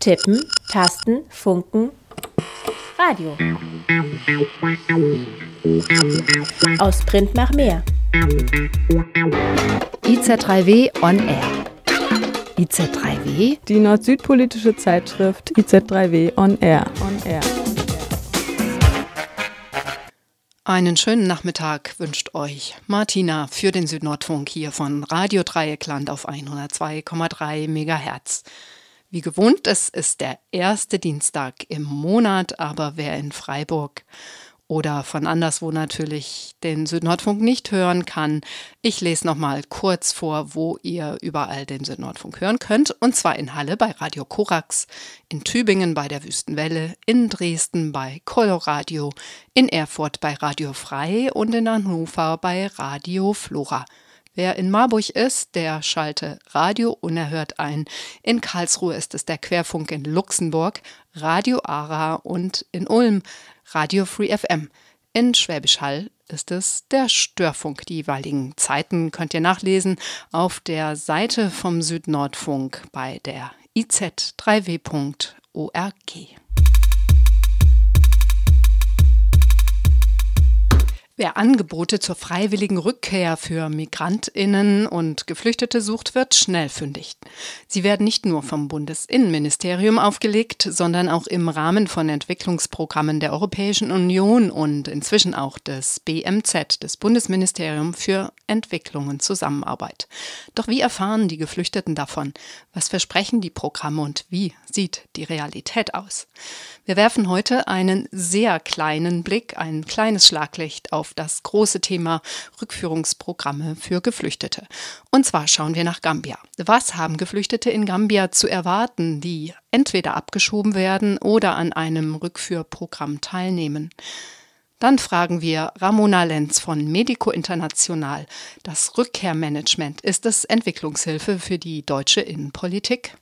Tippen, Tasten, Funken, Radio. Aus Print nach mehr. IZ3W on Air. IZ3W? Die nord-süd-politische Zeitschrift IZ3W on Air. On Air. Einen schönen Nachmittag wünscht euch Martina für den Südnordfunk hier von Radio Dreieckland auf 102,3 MHz. Wie gewohnt, es ist der erste Dienstag im Monat, aber wer in Freiburg oder von anderswo natürlich den Südnordfunk nicht hören kann, ich lese noch mal kurz vor, wo ihr überall den Südnordfunk hören könnt. Und zwar in Halle bei Radio Korax, in Tübingen bei der Wüstenwelle, in Dresden bei Coloradio, in Erfurt bei Radio Frei und in Hannover bei Radio Flora. Wer in Marburg ist, der schalte Radio unerhört ein. In Karlsruhe ist es der Querfunk in Luxemburg, Radio Ara und in Ulm Radio Free FM. In Schwäbisch Hall ist es der Störfunk. Die jeweiligen Zeiten könnt ihr nachlesen auf der Seite vom Südnordfunk bei der iz3w.org. Wer Angebote zur freiwilligen Rückkehr für Migrantinnen und Geflüchtete sucht, wird schnell fündig. Sie werden nicht nur vom Bundesinnenministerium aufgelegt, sondern auch im Rahmen von Entwicklungsprogrammen der Europäischen Union und inzwischen auch des BMZ, des Bundesministerium für Entwicklung und Zusammenarbeit. Doch wie erfahren die Geflüchteten davon? Was versprechen die Programme und wie sieht die Realität aus? Wir werfen heute einen sehr kleinen Blick, ein kleines Schlaglicht auf das große Thema Rückführungsprogramme für Geflüchtete. Und zwar schauen wir nach Gambia. Was haben Geflüchtete in Gambia zu erwarten, die entweder abgeschoben werden oder an einem Rückführprogramm teilnehmen? Dann fragen wir Ramona Lenz von Medico International. Das Rückkehrmanagement, ist es Entwicklungshilfe für die deutsche Innenpolitik?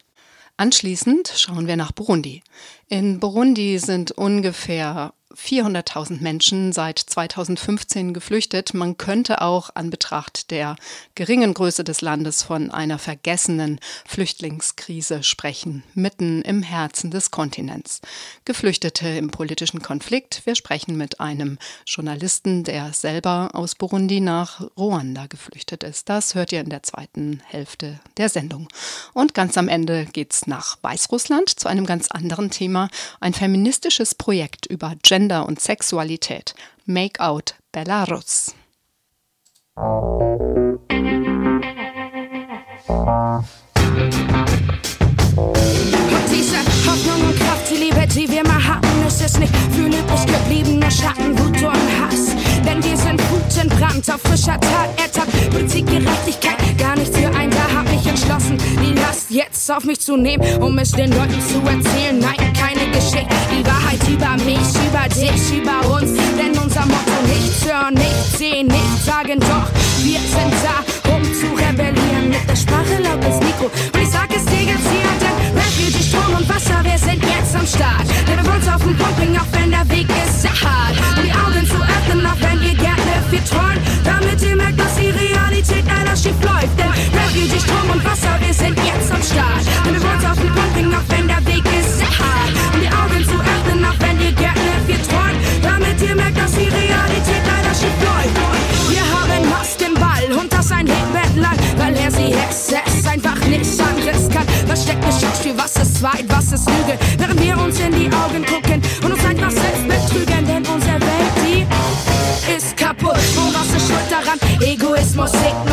Anschließend schauen wir nach Burundi. In Burundi sind ungefähr 400.000 Menschen seit 2015 geflüchtet. Man könnte auch an Betracht der geringen Größe des Landes von einer vergessenen Flüchtlingskrise sprechen, mitten im Herzen des Kontinents. Geflüchtete im politischen Konflikt. Wir sprechen mit einem Journalisten, der selber aus Burundi nach Ruanda geflüchtet ist. Das hört ihr in der zweiten Hälfte der Sendung. Und ganz am Ende geht's nach Weißrussland zu einem ganz anderen Thema. Ein feministisches Projekt über Gender Gender und Sexualität. Make Out Belarus. Hoffnung und Kraft, die Liebe, die wir mal hatten, ist es nicht für übrig gebliebener Schatten, Wut und Hass. Denn wir sind Brand, auf frischer Tat ertappt. Politik, Gerechtigkeit, gar nichts für ein, da hab ich entschlossen, die Last jetzt auf mich zu nehmen, um es den Leuten zu erzählen. Nein, keine Geschichte, die Wahrheit über mich, über dich, über uns. Denn unser Motto nichts hören, nichts sehen, nichts sagen, doch wir sind da, zu rebellieren. Mit der Sprache laut ins Mikro. Und ich sag es dir jetzt hier, denn Refugee, Strom und Wasser, wir sind jetzt am Start. Wir uns auf den Punkt bringen, auch wenn der Weg ist sehr hart. Um die Augen zu öffnen, auch wenn wir gerne viel träumen. Damit ihr merkt, dass Schauspiel, was ist Wahrheit, was ist Lüge? Während wir uns in die Augen gucken und uns einfach selbst betrügen, denn unsere Welt, die ist kaputt. Und was ist schuld daran? Egoismus, Ignoranz,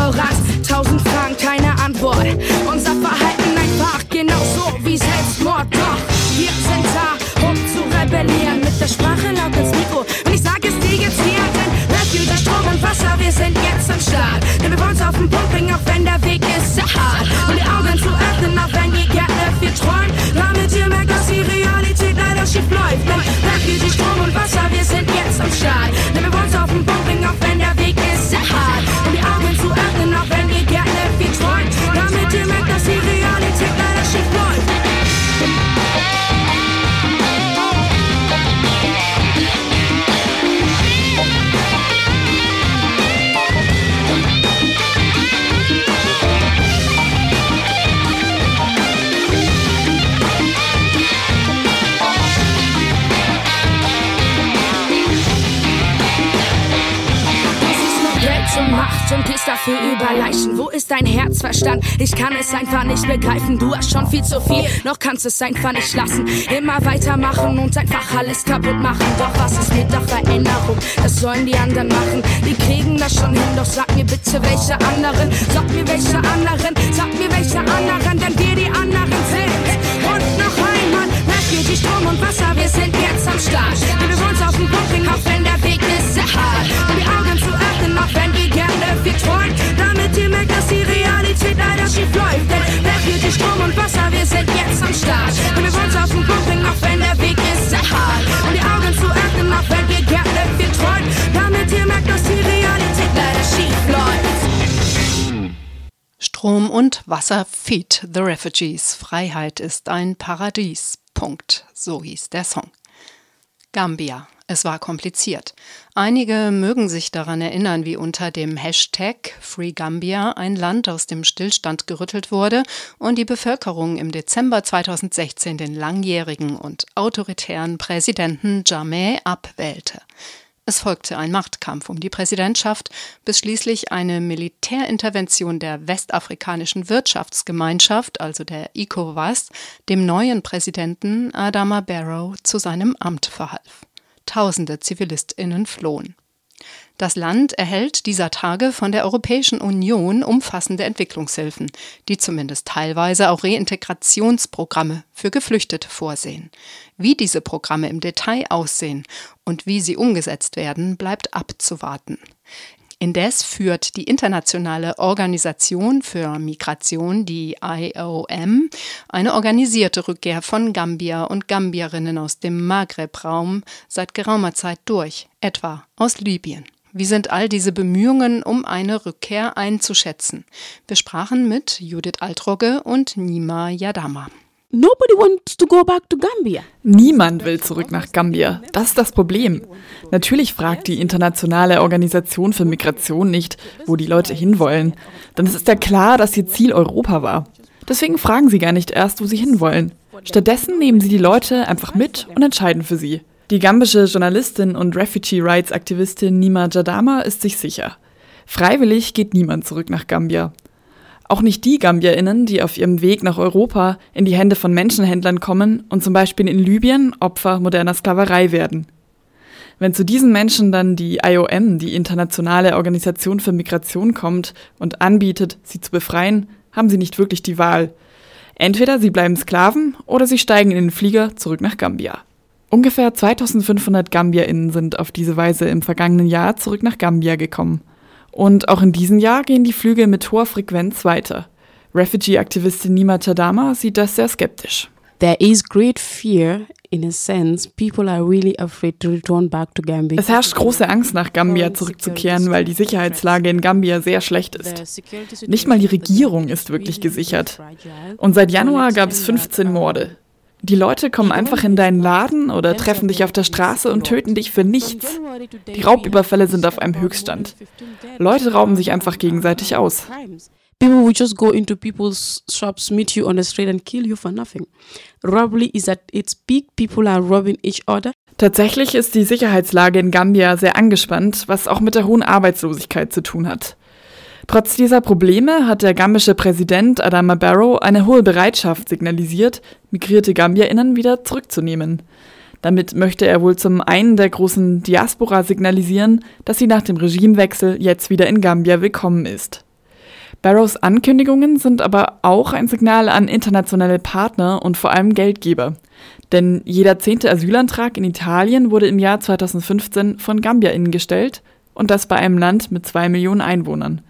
dafür über Leichen. Wo ist dein Herzverstand? Ich kann es einfach nicht begreifen. Du hast schon viel zu viel, noch kannst es einfach nicht lassen. Immer weitermachen und einfach alles kaputt machen. Doch was ist mit der Veränderung? Das sollen die anderen machen. Die kriegen das schon hin, doch sag mir bitte welche anderen. Sag mir welche anderen, sag mir welche anderen, denn wir die anderen sind. Und noch einmal, Refugee, Strom und Wasser, wir sind jetzt am Start. Strom und Wasser feed the refugees. Freiheit ist ein Paradies. Punkt. So hieß der Song. Gambia. Es war kompliziert. Einige mögen sich daran erinnern, wie unter dem Hashtag Free Gambia ein Land aus dem Stillstand gerüttelt wurde und die Bevölkerung im Dezember 2016 den langjährigen und autoritären Präsidenten Jammeh abwählte. Es folgte ein Machtkampf um die Präsidentschaft, bis schließlich eine Militärintervention der westafrikanischen Wirtschaftsgemeinschaft, also der ECOWAS, dem neuen Präsidenten Adama Barrow zu seinem Amt verhalf. Tausende Zivilistinnen flohen. Das Land erhält dieser Tage von der Europäischen Union umfassende Entwicklungshilfen, die zumindest teilweise auch Reintegrationsprogramme für Geflüchtete vorsehen. Wie diese Programme im Detail aussehen und wie sie umgesetzt werden, bleibt abzuwarten. Indes führt die Internationale Organisation für Migration, die IOM, eine organisierte Rückkehr von Gambier und Gambierinnen aus dem Maghreb-Raum seit geraumer Zeit durch, etwa aus Libyen. Wie sind all diese Bemühungen um eine Rückkehr einzuschätzen? Wir sprachen mit Judith Altrogge und Nima Yadama. Nobody wants to go back to Gambia. Niemand will zurück nach Gambia. Das ist das Problem. Natürlich fragt die Internationale Organisation für Migration nicht, wo die Leute hinwollen. Denn es ist ja klar, dass ihr Ziel Europa war. Deswegen fragen sie gar nicht erst, wo sie hinwollen. Stattdessen nehmen sie die Leute einfach mit und entscheiden für sie. Die gambische Journalistin und Refugee Rights Aktivistin Nima Jadama ist sich sicher. Freiwillig geht niemand zurück nach Gambia. Auch nicht die GambierInnen, die auf ihrem Weg nach Europa in die Hände von Menschenhändlern kommen und zum Beispiel in Libyen Opfer moderner Sklaverei werden. Wenn zu diesen Menschen dann die IOM, die Internationale Organisation für Migration, kommt und anbietet, sie zu befreien, haben sie nicht wirklich die Wahl. Entweder sie bleiben Sklaven oder sie steigen in den Flieger zurück nach Gambia. Ungefähr 2500 GambierInnen sind auf diese Weise im vergangenen Jahr zurück nach Gambia gekommen. Und auch in diesem Jahr gehen die Flüge mit hoher Frequenz weiter. Refugee-Aktivistin Nima Chadama sieht das sehr skeptisch. There is great fear in a sense. People are really afraid to return back to Gambia. Es herrscht große Angst, nach Gambia zurückzukehren, weil die Sicherheitslage in Gambia sehr schlecht ist. Nicht mal die Regierung ist wirklich gesichert. Und seit Januar gab es 15 Morde. Die Leute kommen einfach in deinen Laden oder treffen dich auf der Straße und töten dich für nichts. Die Raubüberfälle sind auf einem Höchststand. Leute rauben sich einfach gegenseitig aus. People will just go into people's shops, meet you on the street and kill you for nothing. Robbery is at its peak. People are robbing each other. Tatsächlich ist die Sicherheitslage in Gambia sehr angespannt, was auch mit der hohen Arbeitslosigkeit zu tun hat. Trotz dieser Probleme hat der gambische Präsident Adama Barrow eine hohe Bereitschaft signalisiert, migrierte GambierInnen wieder zurückzunehmen. Damit möchte er wohl zum einen der großen Diaspora signalisieren, dass sie nach dem Regimewechsel jetzt wieder in Gambia willkommen ist. Barrows Ankündigungen sind aber auch ein Signal an internationale Partner und vor allem Geldgeber. Denn jeder zehnte Asylantrag in Italien wurde im Jahr 2015 von GambierInnen gestellt und das bei einem Land mit zwei Millionen Einwohnern.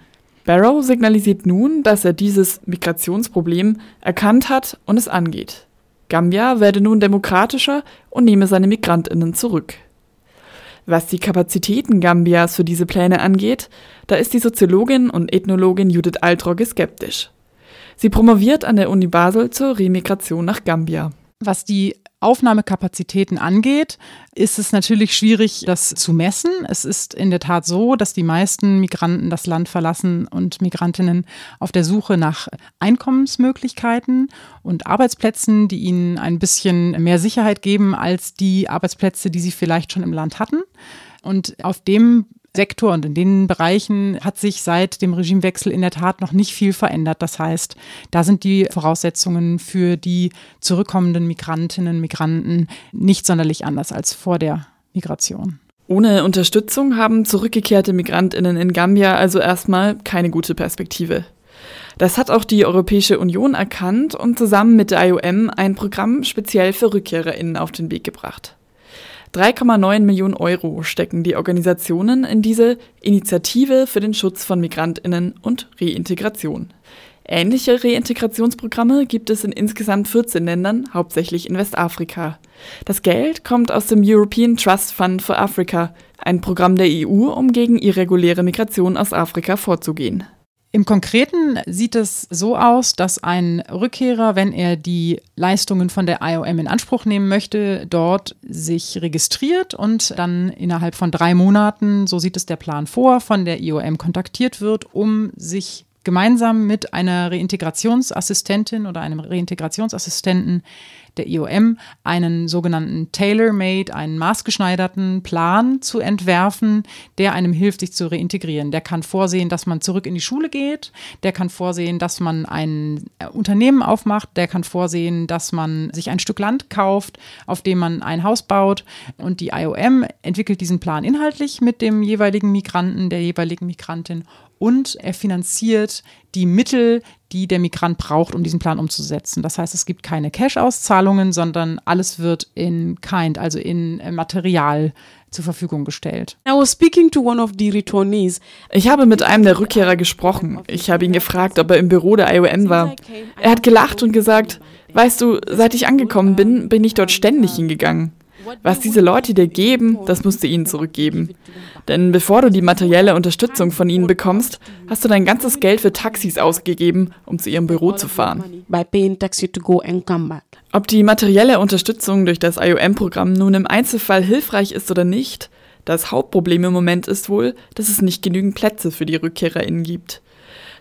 Barrow signalisiert nun, dass er dieses Migrationsproblem erkannt hat und es angeht. Gambia werde nun demokratischer und nehme seine Migrantinnen zurück. Was die Kapazitäten Gambias für diese Pläne angeht, da ist die Soziologin und Ethnologin Judith Altrogge skeptisch. Sie promoviert an der Uni Basel zur Remigration nach Gambia. Was die Aufnahmekapazitäten angeht, ist es natürlich schwierig, das zu messen. Es ist in der Tat so, dass die meisten Migranten das Land verlassen und Migrantinnen auf der Suche nach Einkommensmöglichkeiten und Arbeitsplätzen, die ihnen ein bisschen mehr Sicherheit geben als die Arbeitsplätze, die sie vielleicht schon im Land hatten. Und auf dem Sektor und in den Bereichen hat sich seit dem Regimewechsel in der Tat noch nicht viel verändert. Das heißt, da sind die Voraussetzungen für die zurückkommenden Migrantinnen, Migranten nicht sonderlich anders als vor der Migration. Ohne Unterstützung haben zurückgekehrte Migrantinnen in Gambia also erstmal keine gute Perspektive. Das hat auch die Europäische Union erkannt und zusammen mit der IOM ein Programm speziell für Rückkehrerinnen auf den Weg gebracht. 3,9 Millionen Euro stecken die Organisationen in diese Initiative für den Schutz von Migrantinnen und Reintegration. Ähnliche Reintegrationsprogramme gibt es in insgesamt 14 Ländern, hauptsächlich in Westafrika. Das Geld kommt aus dem European Trust Fund for Africa, ein Programm der EU, um gegen irreguläre Migration aus Afrika vorzugehen. Im Konkreten sieht es so aus, dass ein Rückkehrer, wenn er die Leistungen von der IOM in Anspruch nehmen möchte, dort sich registriert und dann innerhalb von drei Monaten, so sieht es der Plan vor, von der IOM kontaktiert wird, um sich gemeinsam mit einer Reintegrationsassistentin oder einem Reintegrationsassistenten der IOM einen sogenannten Tailor-Made, einen maßgeschneiderten Plan zu entwerfen, der einem hilft, sich zu reintegrieren. Der kann vorsehen, dass man zurück in die Schule geht, der kann vorsehen, dass man ein äh, Unternehmen aufmacht, der kann vorsehen, dass man sich ein Stück Land kauft, auf dem man ein Haus baut. Und die IOM entwickelt diesen Plan inhaltlich mit dem jeweiligen Migranten, der jeweiligen Migrantin und er finanziert die Mittel, die der Migrant braucht, um diesen Plan umzusetzen. Das heißt, es gibt keine Cash-Auszahlungen, sondern alles wird in Kind, also in äh, Material zur Verfügung gestellt. I was speaking to one of the returnees. Ich habe mit einem der Rückkehrer gesprochen. Ich habe ihn gefragt, ob er im Büro der IOM war. Er hat gelacht und gesagt, weißt du, seit ich angekommen bin, bin ich dort ständig hingegangen. Was diese Leute dir geben, das musst du ihnen zurückgeben. Denn bevor du die materielle Unterstützung von ihnen bekommst, hast du dein ganzes Geld für Taxis ausgegeben, um zu ihrem Büro zu fahren. Ob die materielle Unterstützung durch das IOM-Programm nun im Einzelfall hilfreich ist oder nicht, das Hauptproblem im Moment ist wohl, dass es nicht genügend Plätze für die RückkehrerInnen gibt.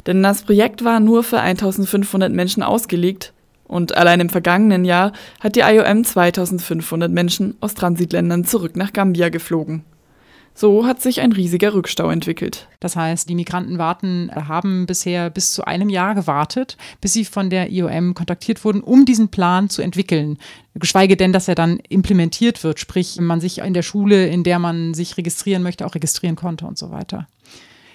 Denn das Projekt war nur für 1500 Menschen ausgelegt und allein im vergangenen Jahr hat die IOM 2500 Menschen aus Transitländern zurück nach Gambia geflogen. So hat sich ein riesiger Rückstau entwickelt. Das heißt, die Migranten warten, haben bisher bis zu einem Jahr gewartet, bis sie von der IOM kontaktiert wurden, um diesen Plan zu entwickeln. Geschweige denn, dass er dann implementiert wird, sprich, man sich in der Schule, in der man sich registrieren möchte, auch registrieren konnte und so weiter.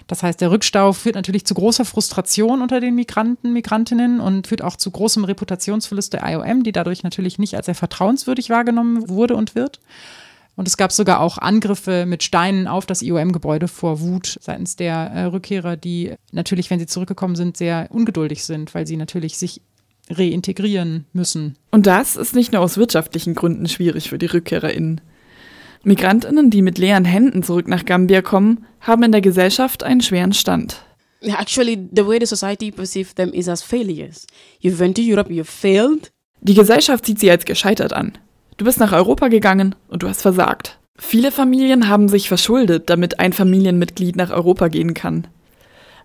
Das heißt, der Rückstau führt natürlich zu großer Frustration unter den Migranten, Migrantinnen und führt auch zu großem Reputationsverlust der IOM, die dadurch natürlich nicht als sehr vertrauenswürdig wahrgenommen wurde und wird. Und es gab sogar auch Angriffe mit Steinen auf das IOM-Gebäude vor Wut seitens der äh, Rückkehrer, die natürlich, wenn sie zurückgekommen sind, sehr ungeduldig sind, weil sie natürlich sich reintegrieren müssen. Und das ist nicht nur aus wirtschaftlichen Gründen schwierig für die RückkehrerInnen. Migrantinnen, die mit leeren Händen zurück nach Gambia kommen, haben in der Gesellschaft einen schweren Stand. Actually, the way the society perceives them is as failures. You went to Europe, you failed. Die Gesellschaft sieht sie als gescheitert an. Du bist nach Europa gegangen und du hast versagt. Viele Familien haben sich verschuldet, damit ein Familienmitglied nach Europa gehen kann.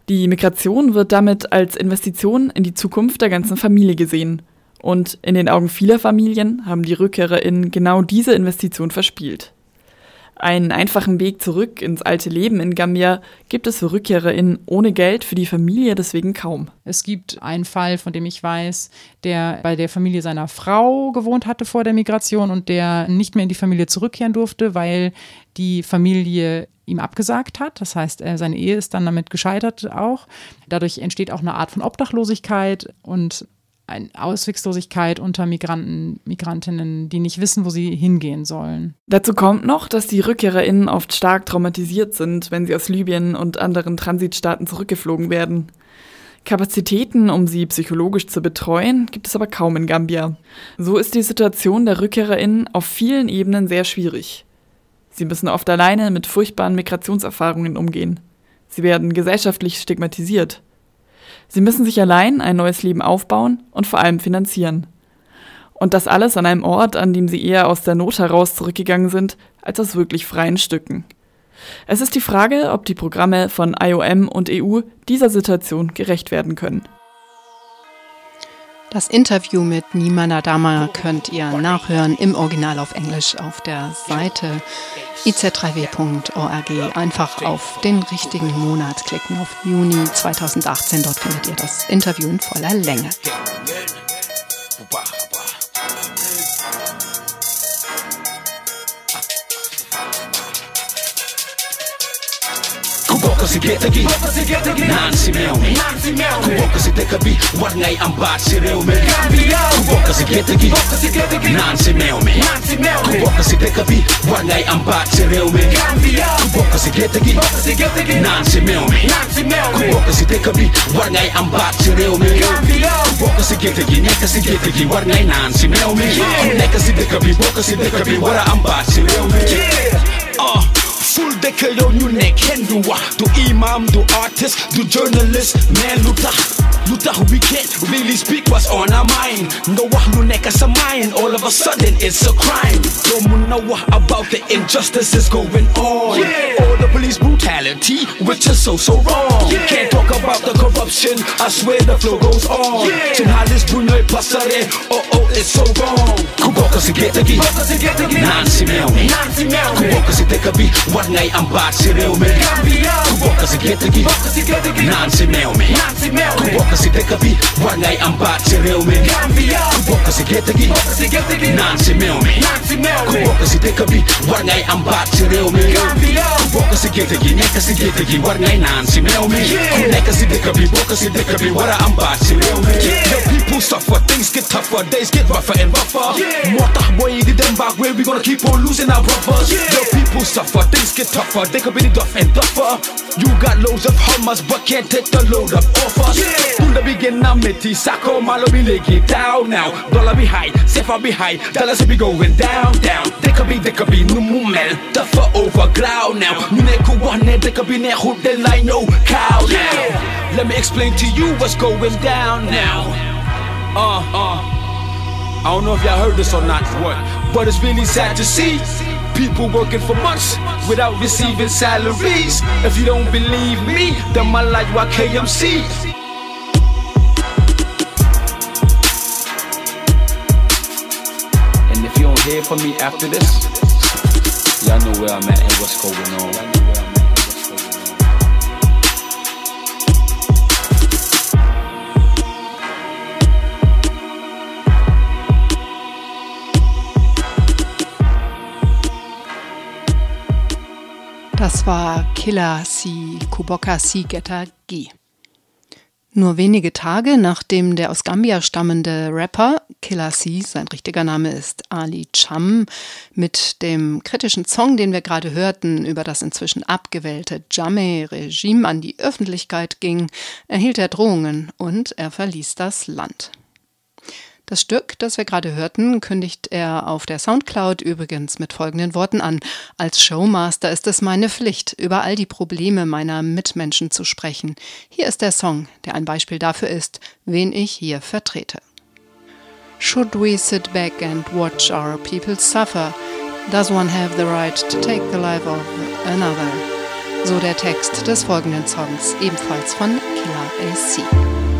Die Migration wird damit als Investition in die Zukunft der ganzen Familie gesehen. Und in den Augen vieler Familien haben die RückkehrerInnen genau diese Investition verspielt. Einen einfachen Weg zurück ins alte Leben in Gambia gibt es für RückkehrerInnen ohne Geld für die Familie deswegen kaum. Es gibt einen Fall, von dem ich weiß, der bei der Familie seiner Frau gewohnt hatte vor der Migration und der nicht mehr in die Familie zurückkehren durfte, weil die Familie ihm abgesagt hat. Das heißt, seine Ehe ist dann damit gescheitert auch. Dadurch entsteht auch eine Art von Obdachlosigkeit und eine Auswegslosigkeit unter Migranten, Migrantinnen, die nicht wissen, wo sie hingehen sollen. Dazu kommt noch, dass die RückkehrerInnen oft stark traumatisiert sind, wenn sie aus Libyen und anderen Transitstaaten zurückgeflogen werden. Kapazitäten, um sie psychologisch zu betreuen, gibt es aber kaum in Gambia. So ist die Situation der RückkehrerInnen auf vielen Ebenen sehr schwierig. Sie müssen oft alleine mit furchtbaren Migrationserfahrungen umgehen. Sie werden gesellschaftlich stigmatisiert. Sie müssen sich allein ein neues Leben aufbauen und vor allem finanzieren. Und das alles an einem Ort, an dem sie eher aus der Not heraus zurückgegangen sind, als aus wirklich freien Stücken. Es ist die Frage, ob die Programme von IOM und EU dieser Situation gerecht werden können. Das Interview mit Nima Nadama könnt ihr nachhören im Original auf Englisch auf der Seite iz3w.org. Einfach auf den richtigen Monat klicken, auf Juni 2018. Dort findet ihr das Interview in voller Länge. si géttëgi naan si meew mi ku bokk si dëkk bi war ngay am baat si réew mi. Ku bokk si géttëgi naan si meew mi. Ku bokk si dëkk bi war ngay am baat si réew mi. Ku bokk si géttëgi naan si meew mi. Si dëkk bi war ngay si réew mi. Si géttëgi nekk si géttëgi war ngay naan si si dëkk bi si dëkk bi war a am baat si réew Full dëkk yow ñu ne kenn du wax du imam du artist du journalist mais lu tax Lutar we can't really speak what's on our mind. Nawah no neka sa mind All of a sudden it's a crime. Don't munawah about the injustices going on. Yeah. All the police brutality which is so so wrong. Yeah. Can't talk about the corruption I swear the flow goes on. Yeah. Sinhalis pasare Oh oh it's so wrong. Kuboka si get Nan si meomi Kuboka si tekabi Wat ngay ang bat si reomi Kuboka si getagi Nan si meomi Kuboka kasiketagi wangai ambachereume kubokasiketagi nansimeome kubokasiketagi wangai ambachereume kubokasiketagi nekasiketagi wangai nansimeome kunekasidekabi bokasidekabi wara ambachereume people suffer things get tougher days get rougher and rougher. Motah boy di dem back where we gonna keep on losing our brothers? The people suffer things get tougher they could be the tough and tougher you got loads of hummus but can't take the load up off us. Tunda begin na meti sako malo be legi down now. Dollar be high sefa be high dollars be going down down. They could be they could be no mumel tougher over ground now. You ne ku one they could be ne who they like no cow. Now let me explain to you what's going down now. Uh uh. I don't know if y'all heard this or not, what? But it's really sad to see people working for months without receiving salaries. If you don't believe me, then my life why KMC. Hear from me after this, y'all know where I'm at and what's going on. Das war Killer C, Kuboka C Geta G. Nur wenige Tage nachdem der aus Gambia stammende Rapper Killer C, sein richtiger Name ist Ali Cham, mit dem kritischen Song, den wir gerade hörten, über das inzwischen abgewählte Jammeh-Regime an die Öffentlichkeit ging, erhielt er Drohungen und er verließ das Land. Das Stück, das wir gerade hörten, kündigt er auf der Soundcloud übrigens mit folgenden Worten an. Als Showmaster ist es meine Pflicht, über all die Probleme meiner Mitmenschen zu sprechen. Hier ist der Song, der ein Beispiel dafür ist, wen ich hier vertrete. Should we sit back and watch our people suffer? Does one have the right to take the life of another? So der Text des folgenden Songs, ebenfalls von Killer AC.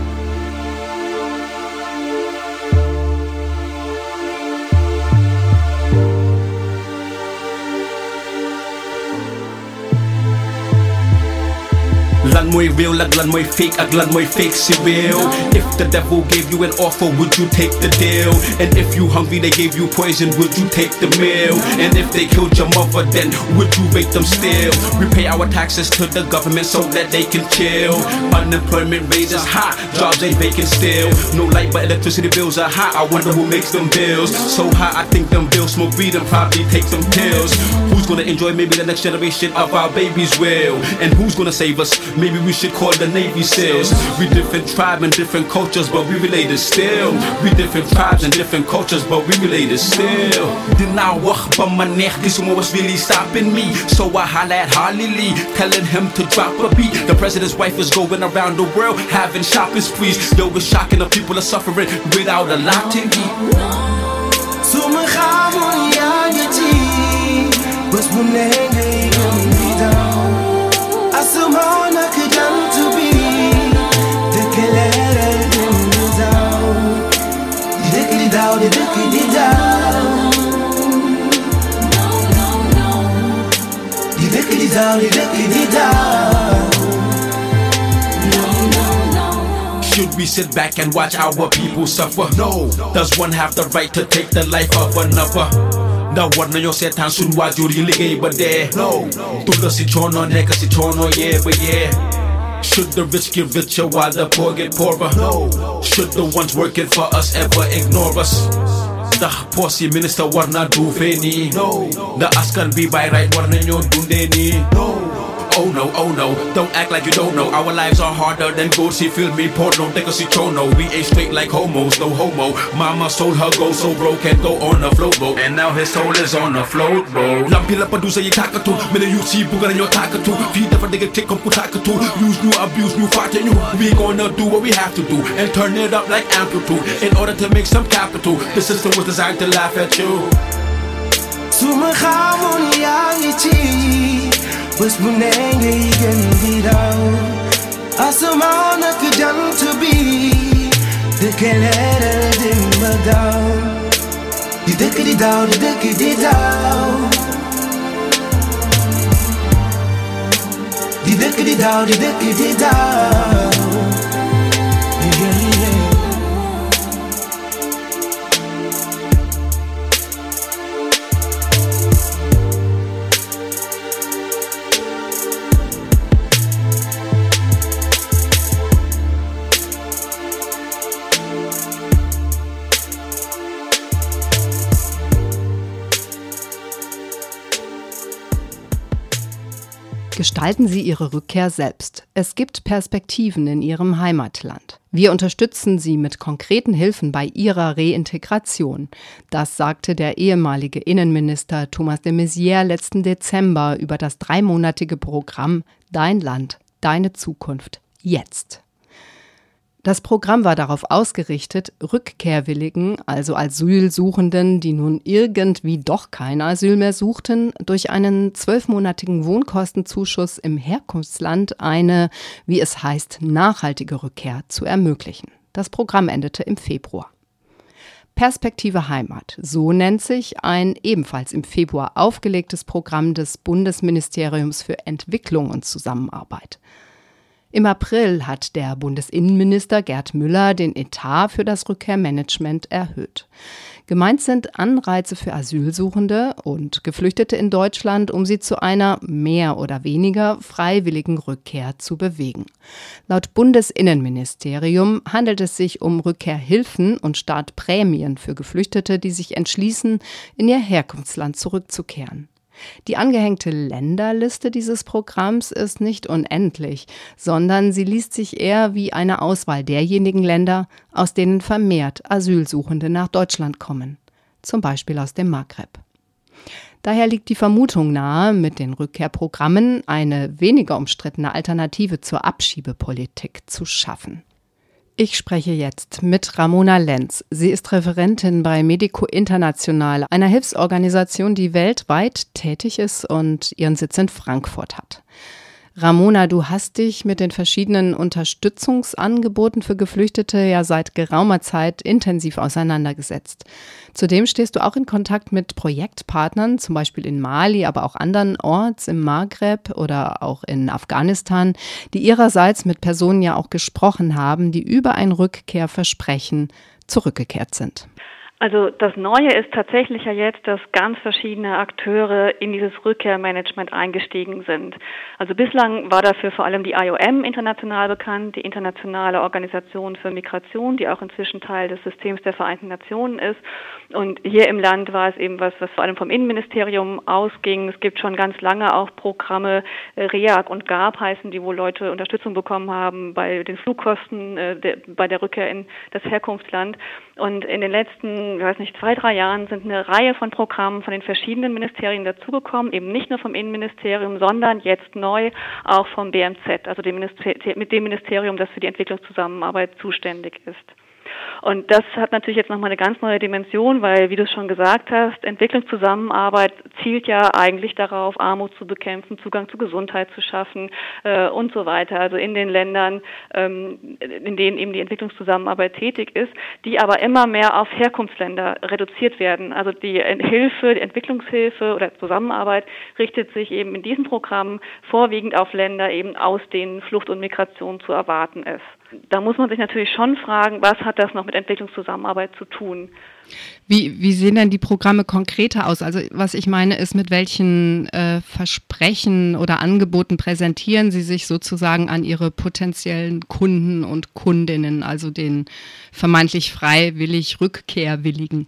Lan mooy real ak lan mooy fake ak lan mooy fake si real. If the devil gave you an offer would you take the deal? And if you hungry they gave you poison would you take the meal? And if they killed your mother then would you rape them still? We pay our taxes to the government so that they can chill. Unemployment rate is high, jobs ain't vacant still. No light but electricity bills are high. I wonder who makes them bills. So high I think them bills smoke weed and probably take some pills. Who's gonna enjoy maybe the next generation of our babies will? And who's gonna save us Maybe we should call the Navy SEALs. We different tribe and different cultures, but we related still. We different tribes and different cultures, but we related still. Then I walk by my neck, this one was really stopping me. So I holla at Harley Lee, telling him to drop a beat. The president's wife is going around the world having shopping sprees. Yo, it's shocking the people are suffering without a lot to eat. Bus bunenge down. Should we sit back and watch our people suffer? No. Does one have the right to take the life of another? ndawar na yose tan sun wajuri ligay but de no tuga si chono ne si chono yeah but yeah should the rich get richer while the poor get poorer? No. Should the ones working for us ever ignore us? Ndax poos yi ministre war na duufee nii ndax askan bi bay right war nañoo dundee nii Oh no, oh no, don't act like you don't know. Our lives are harder than gold. She feel me, porno, take us chono. Oh, we ain't straight like homos, no homo. Mama sold her gold so broke, can't go on a float boat. And now his soul is on a float boat. Lampi la padusa yi takatu, mene you see buga na yo takatu. Feed never nigga kick up takatu. Use new abuse, new fight new. We gonna do what we have to do and turn it up like amplitude in order to make some capital. The system was designed to laugh at you. Ngi ci Wasimunenge igendirawo Asamana you take it dimbadaw you take it didekiridaw Gestalten Sie Ihre Rückkehr selbst. Es gibt Perspektiven in Ihrem Heimatland. Wir unterstützen Sie mit konkreten Hilfen bei Ihrer Reintegration. Das sagte der ehemalige Innenminister Thomas de Maizière letzten Dezember über das dreimonatige Programm Dein Land, deine Zukunft, jetzt. Das Programm war darauf ausgerichtet, Rückkehrwilligen, also Asylsuchenden, die nun irgendwie doch kein Asyl mehr suchten, durch einen zwölfmonatigen Wohnkostenzuschuss im Herkunftsland eine, wie es heißt, nachhaltige Rückkehr zu ermöglichen. Das Programm endete im Februar. Perspektive Heimat, so nennt sich ein ebenfalls im Februar aufgelegtes Programm des Bundesministeriums für Entwicklung und Zusammenarbeit. Im April hat der Bundesinnenminister Gerd Müller den Etat für das Rückkehrmanagement erhöht. Gemeint sind Anreize für Asylsuchende und Geflüchtete in Deutschland, um sie zu einer mehr oder weniger freiwilligen Rückkehr zu bewegen. Laut Bundesinnenministerium handelt es sich um Rückkehrhilfen und Startprämien für Geflüchtete, die sich entschließen, in ihr Herkunftsland zurückzukehren. Die angehängte Länderliste dieses Programms ist nicht unendlich, sondern sie liest sich eher wie eine Auswahl derjenigen Länder, aus denen vermehrt Asylsuchende nach Deutschland kommen, zum Beispiel aus dem Maghreb. Daher liegt die Vermutung nahe, mit den Rückkehrprogrammen eine weniger umstrittene Alternative zur Abschiebepolitik zu schaffen. Ich spreche jetzt mit Ramona Lenz. Sie ist Referentin bei Medico International, einer Hilfsorganisation, die weltweit tätig ist und ihren Sitz in Frankfurt hat. Ramona, du hast dich mit den verschiedenen Unterstützungsangeboten für Geflüchtete ja seit geraumer Zeit intensiv auseinandergesetzt. Zudem stehst du auch in Kontakt mit Projektpartnern, zum Beispiel in Mali, aber auch andernorts im Maghreb oder auch in Afghanistan, die ihrerseits mit Personen ja auch gesprochen haben, die über ein Rückkehrversprechen zurückgekehrt sind. Also das Neue ist tatsächlich ja jetzt, dass ganz verschiedene Akteure in dieses Rückkehrmanagement eingestiegen sind. Also bislang war dafür vor allem die IOM international bekannt, die Internationale Organisation für Migration, die auch inzwischen Teil des Systems der Vereinten Nationen ist. Und hier im Land war es eben was, was vor allem vom Innenministerium ausging. Es gibt schon ganz lange auch Programme, äh, REAG und GAP heißen die, wo Leute Unterstützung bekommen haben bei den Flugkosten, äh, bei der Rückkehr in das Herkunftsland. Und in den letzten, ich weiß nicht, zwei, drei Jahren sind eine Reihe von Programmen von den verschiedenen Ministerien dazugekommen, eben nicht nur vom Innenministerium, sondern jetzt neu auch vom BMZ, also dem, mit dem Ministerium, das für die Entwicklungszusammenarbeit zuständig ist. Und das hat natürlich jetzt nochmal eine ganz neue Dimension, weil, wie du es schon gesagt hast, Entwicklungszusammenarbeit zielt ja eigentlich darauf, Armut zu bekämpfen, Zugang zu Gesundheit zu schaffen äh, und so weiter. Also in den Ländern, ähm, in denen eben die Entwicklungszusammenarbeit tätig ist, die aber immer mehr auf Herkunftsländer reduziert werden. Also die Hilfe, die Entwicklungshilfe oder Zusammenarbeit richtet sich eben in diesen Programmen vorwiegend auf Länder eben aus denen Flucht und Migration zu erwarten ist. Da muss man sich natürlich schon fragen, was hat das noch mit Entwicklungszusammenarbeit zu tun? Wie, wie sehen denn die Programme konkreter aus? Also was ich meine ist, mit welchen äh, Versprechen oder Angeboten präsentieren Sie sich sozusagen an Ihre potenziellen Kunden und Kundinnen, also den vermeintlich freiwillig Rückkehrwilligen?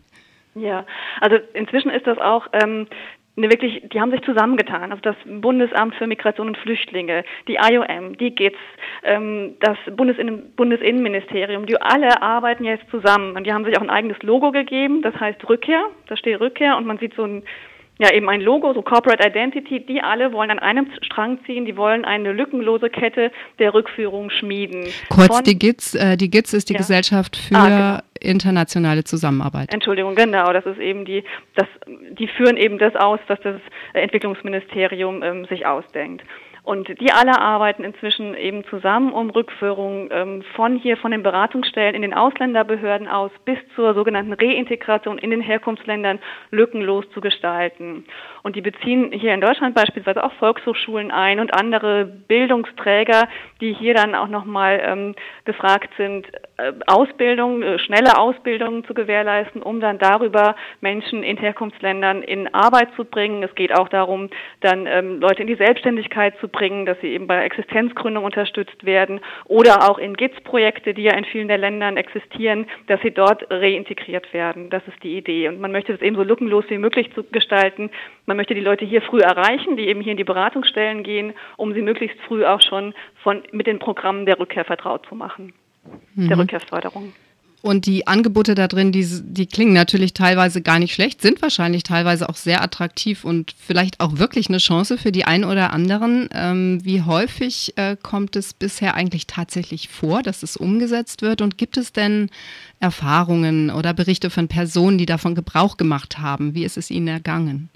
Ja, also inzwischen ist das auch ähm, eine wirklich, die haben sich zusammengetan. Also das Bundesamt für Migration und Flüchtlinge, die IOM, die GITS, ähm, das Bundesinnen Bundesinnenministerium, die alle arbeiten jetzt zusammen und die haben sich auch ein eigenes Logo gegeben, das heißt Rückkehr, da steht Rückkehr und man sieht so ein ja eben ein Logo, so Corporate Identity, die alle wollen an einem Strang ziehen, die wollen eine lückenlose Kette der Rückführung schmieden. Kurz, Von, die GITS, äh, die GITS ist die ja. Gesellschaft für ah, genau. internationale Zusammenarbeit. Entschuldigung, genau, das ist eben die, das, die führen eben das aus, was das Entwicklungsministerium ähm, sich ausdenkt. Und die alle arbeiten inzwischen eben zusammen, um Rückführung ähm, von hier, von den Beratungsstellen in den Ausländerbehörden aus bis zur sogenannten Reintegration in den Herkunftsländern lückenlos zu gestalten. Und die beziehen hier in Deutschland beispielsweise auch Volkshochschulen ein und andere Bildungsträger, die hier dann auch nochmal ähm, gefragt sind, Ausbildung, äh, schnelle Ausbildungen zu gewährleisten, um dann darüber Menschen in Herkunftsländern in Arbeit zu bringen. Es geht auch darum, dann ähm, Leute in die Selbstständigkeit zu bringen, dass sie eben bei Existenzgründung unterstützt werden oder auch in GITS-Projekte, die ja in vielen der Ländern existieren, dass sie dort reintegriert werden. Das ist die Idee. Und man möchte das eben so lückenlos wie möglich zu gestalten. Man möchte die Leute hier früh erreichen, die eben hier in die Beratungsstellen gehen, um sie möglichst früh auch schon von, mit den Programmen der Rückkehr vertraut zu machen, mhm. der Rückkehrförderung. Und die Angebote da drin, die, die klingen natürlich teilweise gar nicht schlecht, sind wahrscheinlich teilweise auch sehr attraktiv und vielleicht auch wirklich eine Chance für die einen oder anderen. Ähm, wie häufig äh, kommt es bisher eigentlich tatsächlich vor, dass es umgesetzt wird? Und gibt es denn Erfahrungen oder Berichte von Personen, die davon Gebrauch gemacht haben? Wie ist es ihnen ergangen?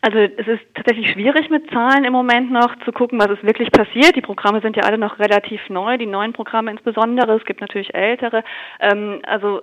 Also es ist tatsächlich schwierig mit Zahlen im Moment noch zu gucken, was ist wirklich passiert. Die Programme sind ja alle noch relativ neu, die neuen Programme insbesondere. Es gibt natürlich ältere. Ähm, also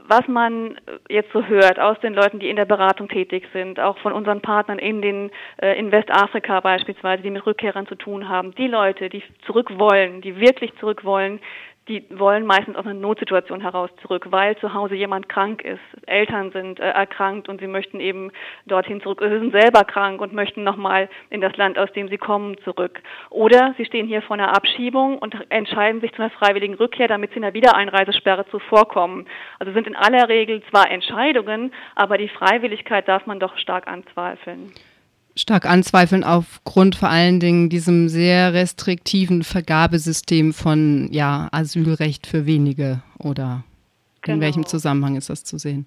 was man jetzt so hört aus den Leuten, die in der Beratung tätig sind, auch von unseren Partnern in den äh, in Westafrika beispielsweise, die mit Rückkehrern zu tun haben, die Leute, die zurück wollen, die wirklich zurück wollen, die wollen meistens aus einer Notsituation heraus zurück, weil zu Hause jemand krank ist, Eltern sind äh, erkrankt und sie möchten eben dorthin zurück, sie sind selber krank und möchten nochmal in das Land, aus dem sie kommen, zurück. Oder sie stehen hier vor einer Abschiebung und entscheiden sich zu einer freiwilligen Rückkehr, damit sie einer Wiedereinreisesperre zuvorkommen. Also sind in aller Regel zwar Entscheidungen, aber die Freiwilligkeit darf man doch stark anzweifeln stark anzweifeln aufgrund vor allen Dingen diesem sehr restriktiven Vergabesystem von ja, Asylrecht für wenige oder genau. in welchem Zusammenhang ist das zu sehen?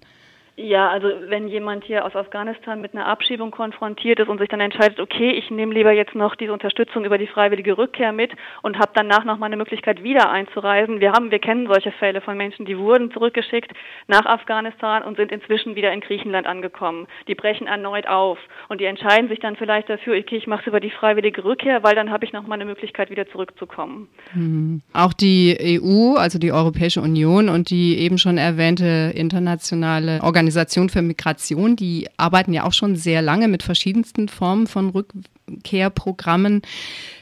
Ja, also wenn jemand hier aus Afghanistan mit einer Abschiebung konfrontiert ist und sich dann entscheidet, okay, ich nehme lieber jetzt noch diese Unterstützung über die freiwillige Rückkehr mit und habe danach noch mal eine Möglichkeit wieder einzureisen. Wir haben, wir kennen solche Fälle von Menschen, die wurden zurückgeschickt nach Afghanistan und sind inzwischen wieder in Griechenland angekommen. Die brechen erneut auf und die entscheiden sich dann vielleicht dafür, okay, ich mache es über die freiwillige Rückkehr, weil dann habe ich noch mal eine Möglichkeit wieder zurückzukommen. Mhm. Auch die EU, also die Europäische Union und die eben schon erwähnte internationale Organisation Organisation für Migration, die arbeiten ja auch schon sehr lange mit verschiedensten Formen von Rückkehrprogrammen.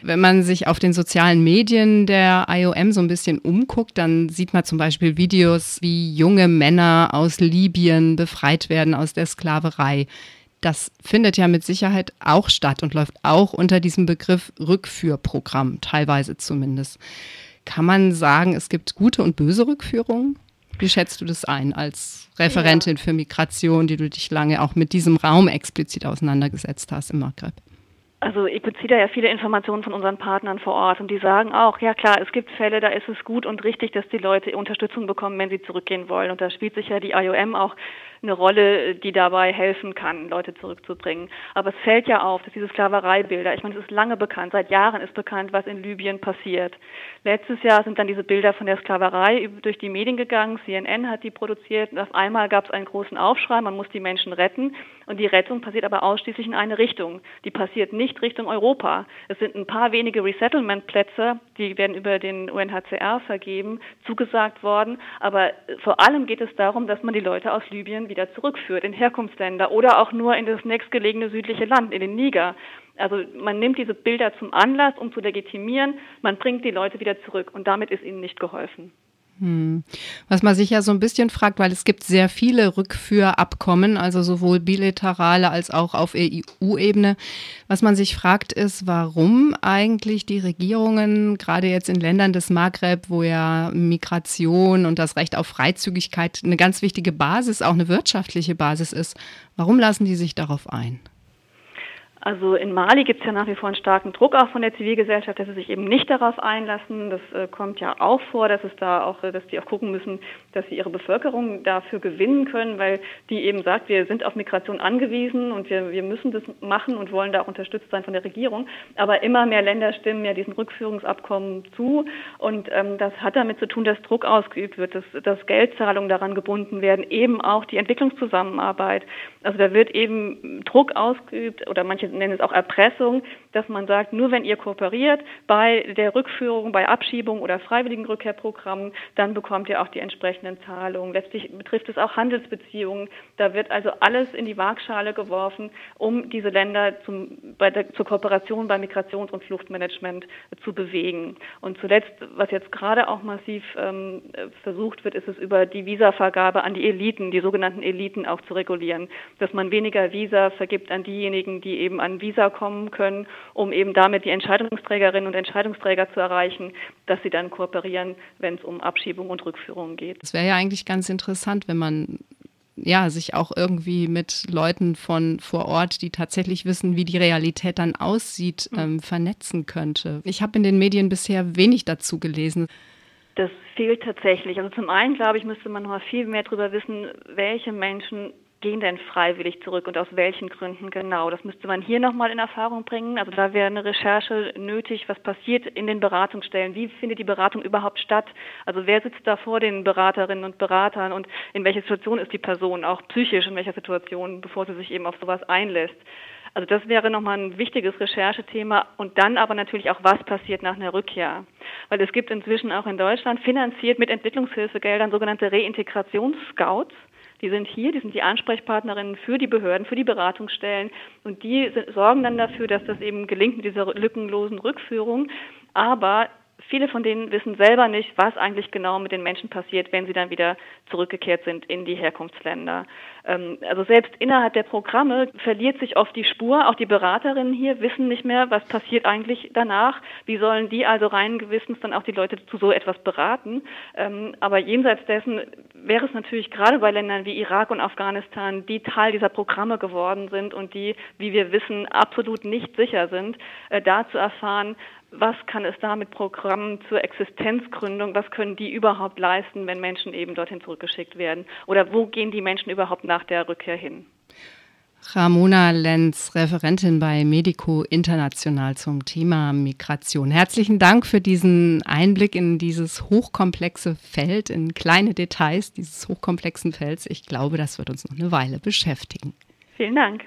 Wenn man sich auf den sozialen Medien der IOM so ein bisschen umguckt, dann sieht man zum Beispiel Videos, wie junge Männer aus Libyen befreit werden aus der Sklaverei. Das findet ja mit Sicherheit auch statt und läuft auch unter diesem Begriff Rückführprogramm, teilweise zumindest. Kann man sagen, es gibt gute und böse Rückführungen? Wie schätzt du das ein als Referentin ja. für Migration, die du dich lange auch mit diesem Raum explizit auseinandergesetzt hast im Maghreb? Also ich beziehe da ja viele Informationen von unseren Partnern vor Ort und die sagen auch, ja klar, es gibt Fälle, da ist es gut und richtig, dass die Leute Unterstützung bekommen, wenn sie zurückgehen wollen. Und da spielt sich ja die IOM auch eine Rolle, die dabei helfen kann, Leute zurückzubringen. Aber es fällt ja auf, dass diese Sklavereibilder, ich meine, es ist lange bekannt, seit Jahren ist bekannt, was in Libyen passiert. Letztes Jahr sind dann diese Bilder von der Sklaverei durch die Medien gegangen, CNN hat die produziert auf einmal gab es einen großen Aufschrei, man muss die Menschen retten und die Rettung passiert aber ausschließlich in eine Richtung. Die passiert nicht Richtung Europa. Es sind ein paar wenige Resettlement-Plätze, die werden über den UNHCR vergeben, zugesagt worden, aber vor allem geht es darum, dass man die Leute aus Libyen wieder zurückführt in Herkunftsländer oder auch nur in das nächstgelegene südliche Land, in den Niger. Also man nimmt diese Bilder zum Anlass, um zu legitimieren, man bringt die Leute wieder zurück und damit ist ihnen nicht geholfen. Hm. Was man sich ja so ein bisschen fragt, weil es gibt sehr viele Rückführabkommen, also sowohl bilaterale als auch auf EU-Ebene. Was man sich fragt, ist, warum eigentlich die Regierungen, gerade jetzt in Ländern des Maghreb, wo ja Migration und das Recht auf Freizügigkeit eine ganz wichtige Basis, auch eine wirtschaftliche Basis ist, warum lassen die sich darauf ein? Also in Mali gibt es ja nach wie vor einen starken Druck auch von der Zivilgesellschaft, dass sie sich eben nicht darauf einlassen. Das äh, kommt ja auch vor, dass es da auch, dass die auch gucken müssen, dass sie ihre Bevölkerung dafür gewinnen können, weil die eben sagt, wir sind auf Migration angewiesen und wir, wir müssen das machen und wollen da auch unterstützt sein von der Regierung. Aber immer mehr Länder stimmen ja diesen Rückführungsabkommen zu und ähm, das hat damit zu tun, dass Druck ausgeübt wird, dass, dass Geldzahlungen daran gebunden werden, eben auch die Entwicklungszusammenarbeit. Also da wird eben Druck ausgeübt oder manche nennen es auch Erpressung, dass man sagt, nur wenn ihr kooperiert bei der Rückführung, bei Abschiebung oder freiwilligen Rückkehrprogrammen, dann bekommt ihr auch die entsprechenden Zahlungen. Letztlich betrifft es auch Handelsbeziehungen. Da wird also alles in die Waagschale geworfen, um diese Länder zum, der, zur Kooperation bei Migrations- und Fluchtmanagement zu bewegen. Und zuletzt, was jetzt gerade auch massiv ähm, versucht wird, ist es über die Visavergabe an die Eliten, die sogenannten Eliten auch zu regulieren, dass man weniger Visa vergibt an diejenigen, die eben an Visa kommen können, um eben damit die Entscheidungsträgerinnen und Entscheidungsträger zu erreichen, dass sie dann kooperieren, wenn es um Abschiebung und Rückführung geht. Das wäre ja eigentlich ganz interessant, wenn man ja, sich auch irgendwie mit Leuten von vor Ort, die tatsächlich wissen, wie die Realität dann aussieht, mhm. ähm, vernetzen könnte. Ich habe in den Medien bisher wenig dazu gelesen. Das fehlt tatsächlich. Also zum einen, glaube ich, müsste man noch viel mehr darüber wissen, welche Menschen gehen denn freiwillig zurück und aus welchen Gründen genau? Das müsste man hier nochmal in Erfahrung bringen. Also da wäre eine Recherche nötig, was passiert in den Beratungsstellen, wie findet die Beratung überhaupt statt? Also wer sitzt da vor den Beraterinnen und Beratern und in welcher Situation ist die Person, auch psychisch in welcher Situation, bevor sie sich eben auf sowas einlässt? Also das wäre nochmal ein wichtiges Recherchethema und dann aber natürlich auch, was passiert nach einer Rückkehr. Weil es gibt inzwischen auch in Deutschland finanziert mit Entwicklungshilfegeldern sogenannte Reintegrationsscouts. Die sind hier, die sind die Ansprechpartnerinnen für die Behörden, für die Beratungsstellen und die sorgen dann dafür, dass das eben gelingt mit dieser lückenlosen Rückführung. Aber viele von denen wissen selber nicht, was eigentlich genau mit den Menschen passiert, wenn sie dann wieder zurückgekehrt sind in die Herkunftsländer. Ähm, also selbst innerhalb der Programme verliert sich oft die Spur. Auch die Beraterinnen hier wissen nicht mehr, was passiert eigentlich danach. Wie sollen die also rein gewissens dann auch die Leute zu so etwas beraten? Ähm, aber jenseits dessen wäre es natürlich gerade bei Ländern wie Irak und Afghanistan, die Teil dieser Programme geworden sind und die, wie wir wissen, absolut nicht sicher sind, äh, da zu erfahren, was kann es da mit Programmen zur Existenzgründung, was können die überhaupt leisten, wenn Menschen eben dorthin zurückgeschickt werden? Oder wo gehen die Menschen überhaupt nach der Rückkehr hin? Ramona Lenz, Referentin bei Medico International zum Thema Migration. Herzlichen Dank für diesen Einblick in dieses hochkomplexe Feld, in kleine Details dieses hochkomplexen Felds. Ich glaube, das wird uns noch eine Weile beschäftigen. Vielen Dank.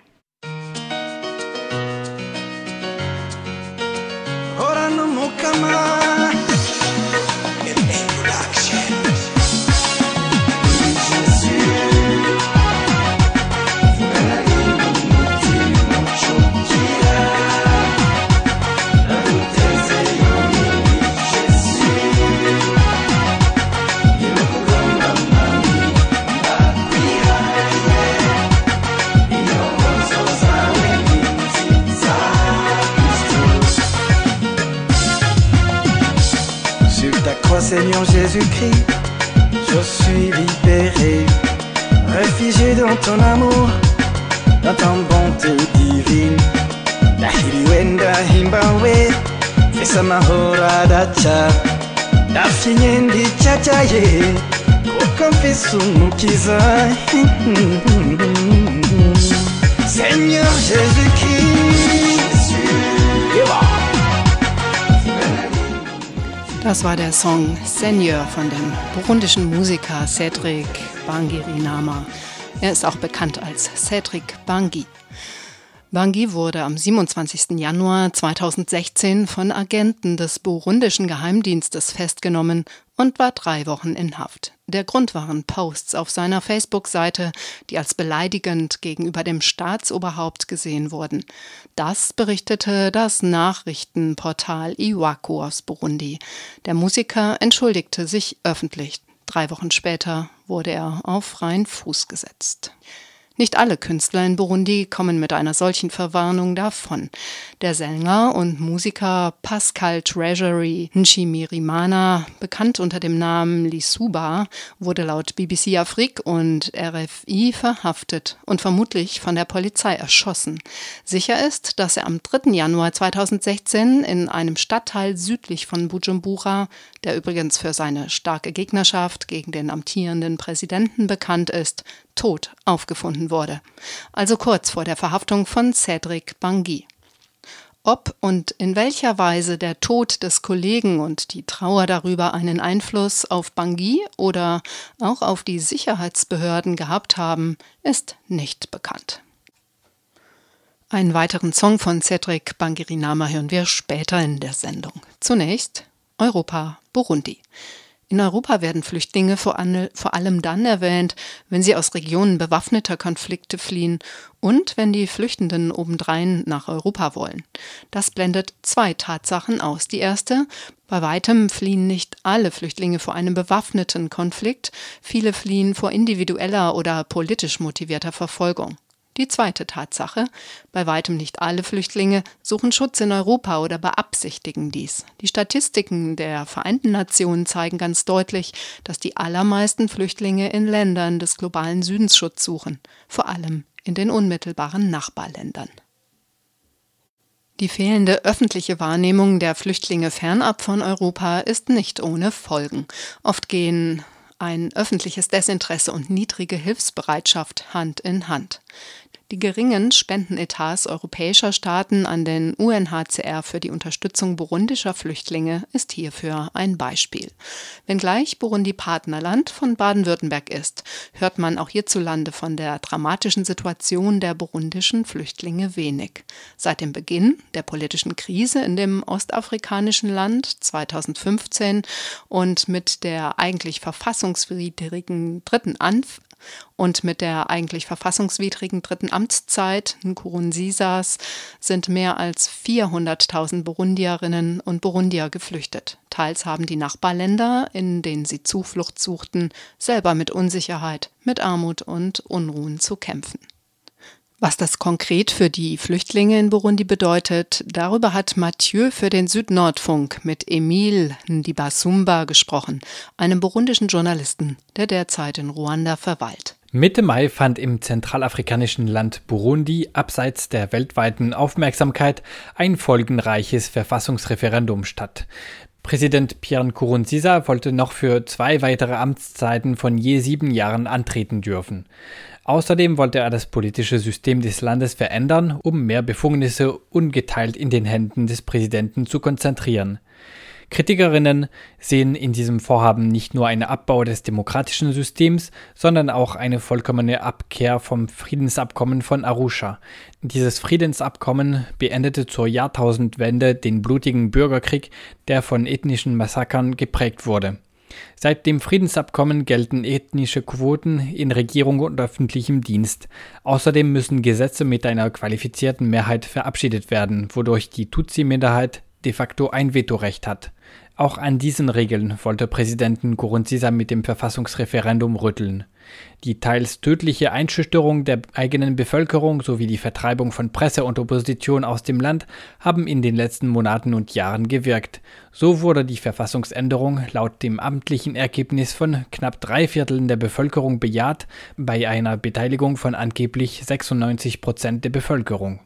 Come on. je suis libéré, réfugié dans ton amour, dans ta bonté divine. Ndahiliwenda himbawe, fisa mahora dacha, ndafinye ndichachaye, kuko mfise umukiza. Das war der Song Seigneur von dem burundischen Musiker Cedric Bangirinama. Er ist auch bekannt als Cedric Bangi. Bangi wurde am 27. Januar 2016 von Agenten des burundischen Geheimdienstes festgenommen und war drei Wochen in Haft. Der Grund waren Posts auf seiner Facebook-Seite, die als beleidigend gegenüber dem Staatsoberhaupt gesehen wurden. Das berichtete das Nachrichtenportal Iwaku aus Burundi. Der Musiker entschuldigte sich öffentlich. Drei Wochen später wurde er auf freien Fuß gesetzt. Nicht alle Künstler in Burundi kommen mit einer solchen Verwarnung davon. Der Sänger und Musiker Pascal Treasury Nchimirimana, bekannt unter dem Namen Lisuba, wurde laut BBC Afrique und RFI verhaftet und vermutlich von der Polizei erschossen. Sicher ist, dass er am 3. Januar 2016 in einem Stadtteil südlich von Bujumbura, der übrigens für seine starke Gegnerschaft gegen den amtierenden Präsidenten bekannt ist, tot aufgefunden wurde, also kurz vor der Verhaftung von Cedric Bangui. Ob und in welcher Weise der Tod des Kollegen und die Trauer darüber einen Einfluss auf Bangui oder auch auf die Sicherheitsbehörden gehabt haben, ist nicht bekannt. Einen weiteren Song von Cedric Bangirinama hören wir später in der Sendung. Zunächst Europa, Burundi. In Europa werden Flüchtlinge vor, allem dann erwähnt, wenn sie aus Regionen bewaffneter Konflikte fliehen und wenn die Flüchtenden obendrein nach Europa wollen. Das blendet zwei Tatsachen aus. Die erste, bei weitem fliehen nicht alle Flüchtlinge vor einem bewaffneten Konflikt, viele fliehen vor individueller oder politisch motivierter Verfolgung. Die zweite Tatsache, bei weitem nicht alle Flüchtlinge suchen Schutz in Europa oder beabsichtigen dies. Die Statistiken der Vereinten Nationen zeigen ganz deutlich, dass die allermeisten Flüchtlinge in Ländern des globalen Südens Schutz suchen, vor allem in den unmittelbaren Nachbarländern. Die fehlende öffentliche Wahrnehmung der Flüchtlinge fernab von Europa ist nicht ohne Folgen. Oft gehen ein öffentliches Desinteresse und niedrige Hilfsbereitschaft Hand in Hand. Die geringen Spendenetats europäischer Staaten an den UNHCR für die Unterstützung burundischer Flüchtlinge ist hierfür ein Beispiel. Wenngleich Burundi Partnerland von Baden-Württemberg ist, hört man auch hierzulande von der dramatischen Situation der burundischen Flüchtlinge wenig. Seit dem Beginn der politischen Krise in dem ostafrikanischen Land 2015 und mit der eigentlich verfassungswidrigen dritten Anf und mit der eigentlich verfassungswidrigen dritten Amtszeit Nkurunzisas sind mehr als 400.000 Burundierinnen und Burundier geflüchtet. Teils haben die Nachbarländer, in denen sie Zuflucht suchten, selber mit Unsicherheit, mit Armut und Unruhen zu kämpfen. Was das konkret für die Flüchtlinge in Burundi bedeutet, darüber hat Mathieu für den Südnordfunk mit Emile Ndibasumba gesprochen, einem burundischen Journalisten, der derzeit in Ruanda verweilt. Mitte Mai fand im zentralafrikanischen Land Burundi abseits der weltweiten Aufmerksamkeit ein folgenreiches Verfassungsreferendum statt. Präsident Pierre Nkurunziza wollte noch für zwei weitere Amtszeiten von je sieben Jahren antreten dürfen. Außerdem wollte er das politische System des Landes verändern, um mehr Befugnisse ungeteilt in den Händen des Präsidenten zu konzentrieren. Kritikerinnen sehen in diesem Vorhaben nicht nur einen Abbau des demokratischen Systems, sondern auch eine vollkommene Abkehr vom Friedensabkommen von Arusha. Dieses Friedensabkommen beendete zur Jahrtausendwende den blutigen Bürgerkrieg, der von ethnischen Massakern geprägt wurde. Seit dem Friedensabkommen gelten ethnische Quoten in Regierung und öffentlichem Dienst. Außerdem müssen Gesetze mit einer qualifizierten Mehrheit verabschiedet werden, wodurch die Tutsi-Minderheit de facto ein Vetorecht hat. Auch an diesen Regeln wollte Präsident Nkurunziza mit dem Verfassungsreferendum rütteln. Die teils tödliche Einschüchterung der eigenen Bevölkerung sowie die Vertreibung von Presse und Opposition aus dem Land haben in den letzten Monaten und Jahren gewirkt. So wurde die Verfassungsänderung laut dem amtlichen Ergebnis von knapp drei Vierteln der Bevölkerung bejaht, bei einer Beteiligung von angeblich 96 Prozent der Bevölkerung.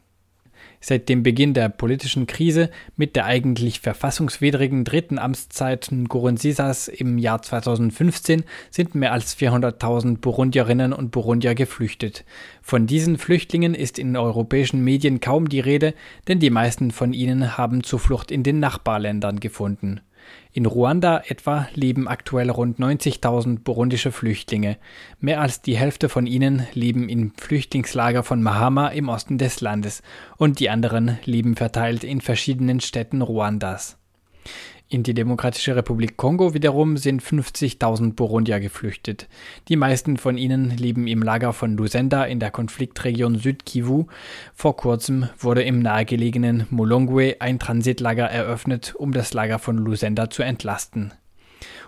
Seit dem Beginn der politischen Krise mit der eigentlich verfassungswidrigen dritten Amtszeit Nkurunzisas im Jahr 2015 sind mehr als 400.000 Burundierinnen und Burundier geflüchtet. Von diesen Flüchtlingen ist in europäischen Medien kaum die Rede, denn die meisten von ihnen haben Zuflucht in den Nachbarländern gefunden. In Ruanda etwa leben aktuell rund 90.000 burundische Flüchtlinge. Mehr als die Hälfte von ihnen leben im Flüchtlingslager von Mahama im Osten des Landes und die anderen leben verteilt in verschiedenen Städten Ruandas. In die Demokratische Republik Kongo wiederum sind 50.000 Burundier geflüchtet. Die meisten von ihnen leben im Lager von Lusenda in der Konfliktregion Südkivu. Vor kurzem wurde im nahegelegenen Mulongwe ein Transitlager eröffnet, um das Lager von Lusenda zu entlasten.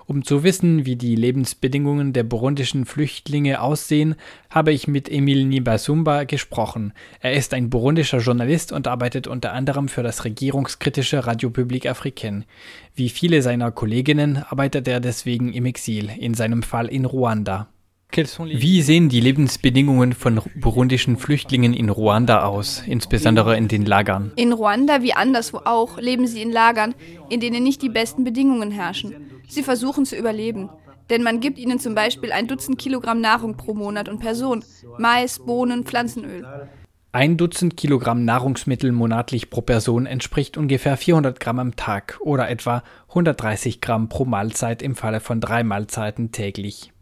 Um zu wissen, wie die Lebensbedingungen der burundischen Flüchtlinge aussehen, habe ich mit Emil Nibasumba gesprochen. Er ist ein burundischer Journalist und arbeitet unter anderem für das regierungskritische Radio Public Africaine. Wie viele seiner Kolleginnen arbeitet er deswegen im Exil, in seinem Fall in Ruanda. Wie sehen die Lebensbedingungen von burundischen Flüchtlingen in Ruanda aus, insbesondere in den Lagern? In Ruanda wie anderswo auch leben sie in Lagern, in denen nicht die besten Bedingungen herrschen. Sie versuchen zu überleben. Denn man gibt ihnen zum Beispiel ein Dutzend Kilogramm Nahrung pro Monat und Person. Mais, Bohnen, Pflanzenöl. Ein Dutzend Kilogramm Nahrungsmittel monatlich pro Person entspricht ungefähr 400 Gramm am Tag oder etwa 130 Gramm pro Mahlzeit im Falle von drei Mahlzeiten täglich.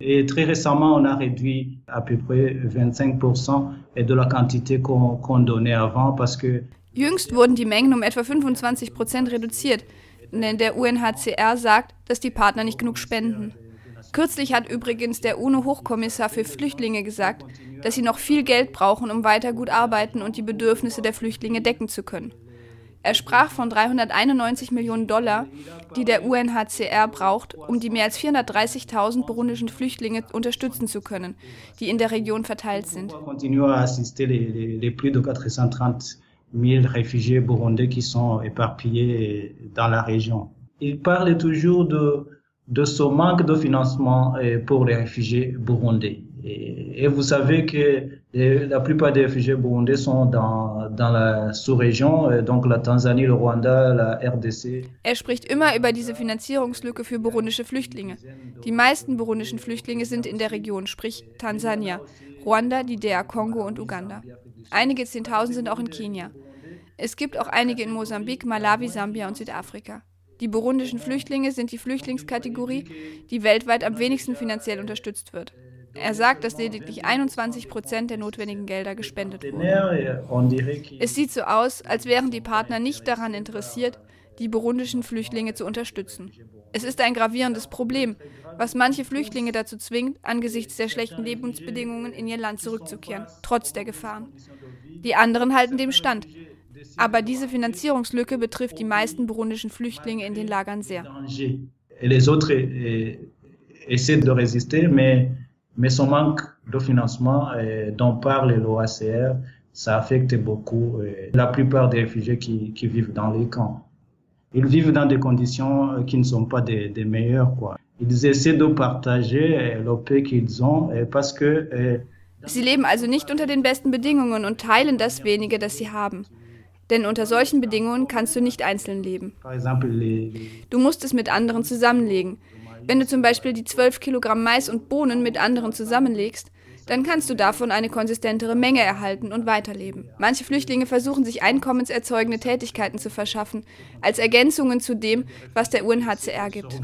Et très récemment, on a réduit à peu près 25% de la quantité qu'on qu donnait avant parce que Jüngst wurden die Mengen um etwa 25 Prozent reduziert, denn der UNHCR sagt, dass die Partner nicht genug spenden. Kürzlich hat übrigens der UNO-Hochkommissar für Flüchtlinge gesagt, dass sie noch viel Geld brauchen, um weiter gut arbeiten und die Bedürfnisse der Flüchtlinge decken zu können. Er sprach von 391 Millionen Dollar, die der UNHCR braucht, um die mehr als 430.000 burundischen Flüchtlinge unterstützen zu können, die in der Region verteilt sind. mille réfugiés burundais qui sont éparpillés dans la région. Il parle toujours de, de ce manque de financement pour les réfugiés burundais. Et, et vous savez que les, la plupart des réfugiés burundais sont dans, dans la Sous-Région, donc la Tansanie, le Rwanda, la RDC. Er spricht immer über diese Finanzierungslücke für burundische Flüchtlinge. Die meisten burundischen Flüchtlinge sind in der Region, sprich Tansania, Ruanda, die DR Kongo und Uganda. Einige Zehntausend sind auch in Kenia. Es gibt auch einige in Mosambik, Malawi, Sambia und Südafrika. Die burundischen Flüchtlinge sind die Flüchtlingskategorie, die weltweit am wenigsten finanziell unterstützt wird. Er sagt, dass lediglich 21 Prozent der notwendigen Gelder gespendet wurden. Es sieht so aus, als wären die Partner nicht daran interessiert, die burundischen Flüchtlinge zu unterstützen. Es ist ein gravierendes Problem, was manche Flüchtlinge dazu zwingt, angesichts der schlechten Lebensbedingungen in ihr Land zurückzukehren, trotz der Gefahren. Die anderen halten dem stand. Aber diese Finanzierungslücke betrifft die meisten burundischen Flüchtlinge in den Lagern sehr. Les autres essaient de résister, mais, mais son manque de financement dont parle l'OACR, ça affecte beaucoup la plupart des réfugiés qui, qui vivent dans les camps. Ils vivent dans des conditions qui ne sont pas des, des meilleures. Quoi. Ils essaient de partager le peu qu'ils ont parce que Sie leben also nicht unter den besten Bedingungen und teilen das wenige, das sie haben. Denn unter solchen Bedingungen kannst du nicht einzeln leben. Du musst es mit anderen zusammenlegen. Wenn du zum Beispiel die 12 Kilogramm Mais und Bohnen mit anderen zusammenlegst, dann kannst du davon eine konsistentere Menge erhalten und weiterleben. Manche Flüchtlinge versuchen sich einkommenserzeugende Tätigkeiten zu verschaffen, als Ergänzungen zu dem, was der UNHCR gibt.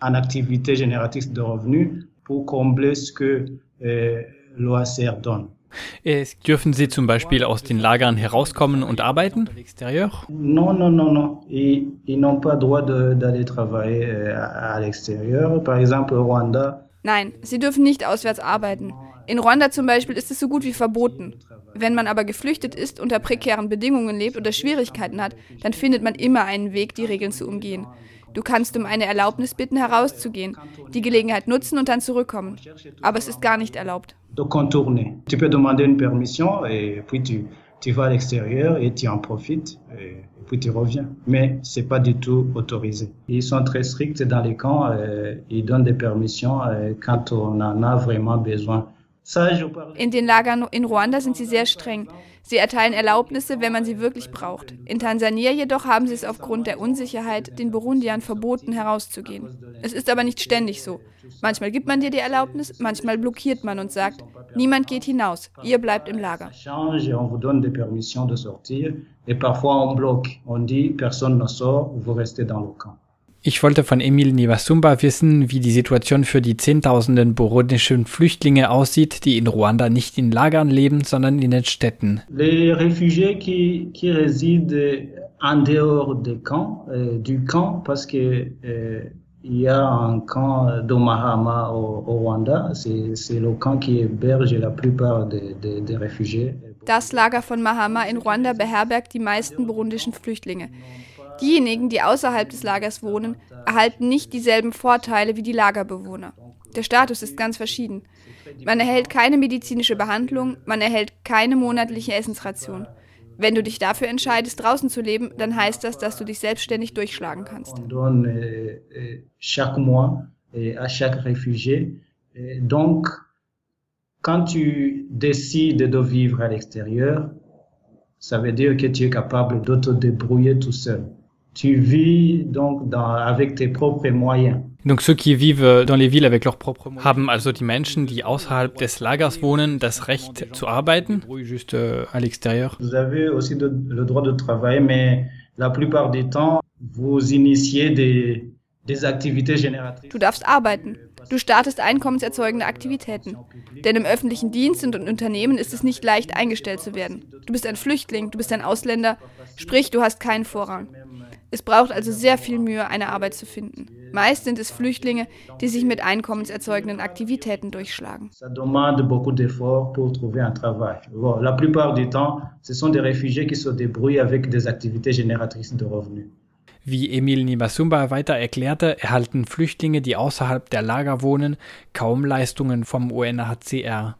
Eine revenus pour combler ce que euh, l'OACR donne. Dürfen Sie zum Beispiel aus den Lagern herauskommen und arbeiten? Non, non, non, non. Ils, ils n'ont pas droit d'aller travailler à l'extérieur. Par exemple, Rwanda. Nein, sie dürfen nicht auswärts arbeiten. In Ruanda zum Beispiel ist es so gut wie verboten. Wenn man aber geflüchtet ist, unter prekären Bedingungen lebt oder Schwierigkeiten hat, dann findet man immer einen Weg, die Regeln zu umgehen. Du kannst um eine Erlaubnis bitten, herauszugehen, die Gelegenheit nutzen und dann zurückkommen. Aber es ist gar nicht erlaubt. De contourner. Tu peux demander une permission et puis tu, tu vas à l'extérieur et tu en profites et puis tu reviens. Mais c'est pas du tout autorisé. Ils sont très stricts dans les camps. Et ils donnent des permissions quand on en a vraiment besoin. In den Lagern in Ruanda sind sie sehr streng. Sie erteilen Erlaubnisse, wenn man sie wirklich braucht. In Tansania jedoch haben sie es aufgrund der Unsicherheit den Burundiern verboten, herauszugehen. Es ist aber nicht ständig so. Manchmal gibt man dir die Erlaubnis, manchmal blockiert man und sagt, niemand geht hinaus, ihr bleibt im Lager. Et parfois on bloque, on dit personne ne sort, vous restez dans le camp. Ich wollte von Emil Nivasumba wissen, wie die Situation für die Zehntausenden burundischen Flüchtlinge aussieht, die in Ruanda nicht in Lagern leben, sondern in den Städten. Les réfugiés qui, qui résident en dehors des camps, euh, du camp, parce que euh, il y a un camp d'Omahama au, au Rwanda, c'est le camp qui héberge la plupart des, des, des réfugiés. Das Lager von Mahama in Ruanda beherbergt die meisten burundischen Flüchtlinge. Diejenigen, die außerhalb des Lagers wohnen, erhalten nicht dieselben Vorteile wie die Lagerbewohner. Der Status ist ganz verschieden. Man erhält keine medizinische Behandlung, man erhält keine monatliche Essensration. Wenn du dich dafür entscheidest, draußen zu leben, dann heißt das, dass du dich selbstständig durchschlagen kannst. Euh, euh, euh. Donc, quand tu décides de vivre à l'extérieur, ça veut dire que tu es capable de te débrouiller tout seul. Tu vis donc dans, avec tes propres moyens. Donc ceux qui vivent dans les villes avec leurs propres moyens. Haben also die Menschen, die außerhalb des Lagers wohnen, das Recht zu arbeiten? Juste euh, à l'extérieur. Vous avez aussi de, le droit de travailler, mais la plupart du temps, vous initiez des, des activités génératrices. Du darfst arbeiten. Du startest einkommenserzeugende Aktivitäten. Denn im öffentlichen Dienst und in Unternehmen ist es nicht leicht eingestellt zu werden. Du bist ein Flüchtling, du bist ein Ausländer, sprich du hast keinen Vorrang. Es braucht also sehr viel Mühe, eine Arbeit zu finden. Meist sind es Flüchtlinge, die sich mit einkommenserzeugenden Aktivitäten durchschlagen. Ça demande beaucoup d'efforts pour trouver un travail. Bon, la plupart du temps, ce sont des réfugiés qui se débrouillent avec des activités génératrices de revenus. Wie Emil Nibasumba weiter erklärte, erhalten Flüchtlinge, die außerhalb der Lager wohnen, kaum Leistungen vom UNHCR.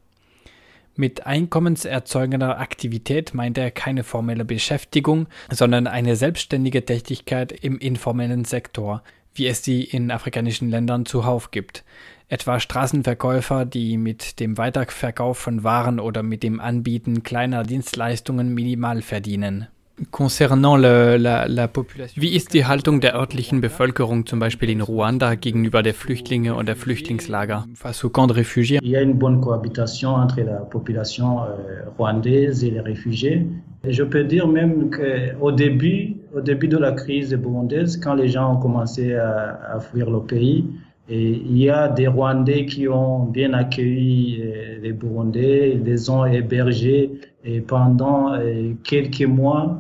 Mit einkommenserzeugender Aktivität meint er keine formelle Beschäftigung, sondern eine selbstständige Tätigkeit im informellen Sektor, wie es sie in afrikanischen Ländern zuhauf gibt. Etwa Straßenverkäufer, die mit dem Weiterverkauf von Waren oder mit dem Anbieten kleiner Dienstleistungen minimal verdienen. Concernant le, la, la population. Wie ist die Haltung der örtlichen Bevölkerung zum Beispiel in Ruanda gegenüber der Flüchtlinge und der Flüchtlingslager? Face au camp de réfugiés? Il y a une bonne cohabitation entre la population euh, rwandaise et les réfugiés. Et je peux dire même qu'au début, au début de la crise burundaise, quand les gens ont commencé à, à fuir le pays, et il y a des Rwandais qui ont bien accueilli euh, les Burundais, les ont hébergés et pendant euh, quelques mois.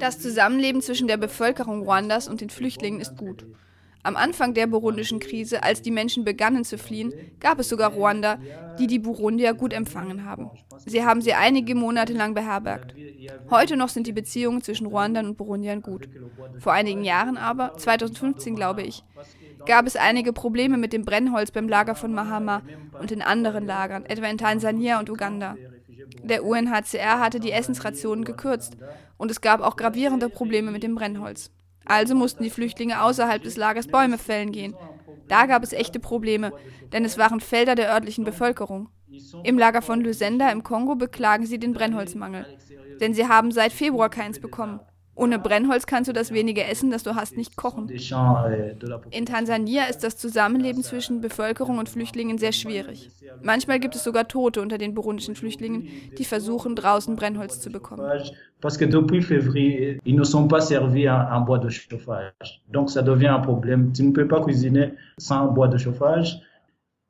Das Zusammenleben zwischen der Bevölkerung Ruandas und den Flüchtlingen ist gut. Am Anfang der burundischen Krise, als die Menschen begannen zu fliehen, gab es sogar Ruanda, die die Burundier gut empfangen haben. Sie haben sie einige Monate lang beherbergt. Heute noch sind die Beziehungen zwischen Ruandern und Burundiern gut. Vor einigen Jahren aber, 2015 glaube ich, gab es einige Probleme mit dem Brennholz beim Lager von Mahama und in anderen Lagern, etwa in Tansania und Uganda. Der UNHCR hatte die Essensrationen gekürzt und es gab auch gravierende Probleme mit dem Brennholz. Also mussten die Flüchtlinge außerhalb des Lagers Bäume fällen gehen. Da gab es echte Probleme, denn es waren Felder der örtlichen Bevölkerung. Im Lager von Lusenda im Kongo beklagen sie den Brennholzmangel, denn sie haben seit Februar keins bekommen. Ohne Brennholz kannst du das wenige Essen, das du hast, nicht kochen. In Tansania ist das Zusammenleben zwischen Bevölkerung und Flüchtlingen sehr schwierig. Manchmal gibt es sogar Tote unter den burundischen Flüchtlingen, die versuchen, draußen Brennholz zu bekommen. Parce que depuis février, ils ne sont pas servis en, bois de chauffage. Donc ça devient un problème. Tu ne peux pas cuisiner sans.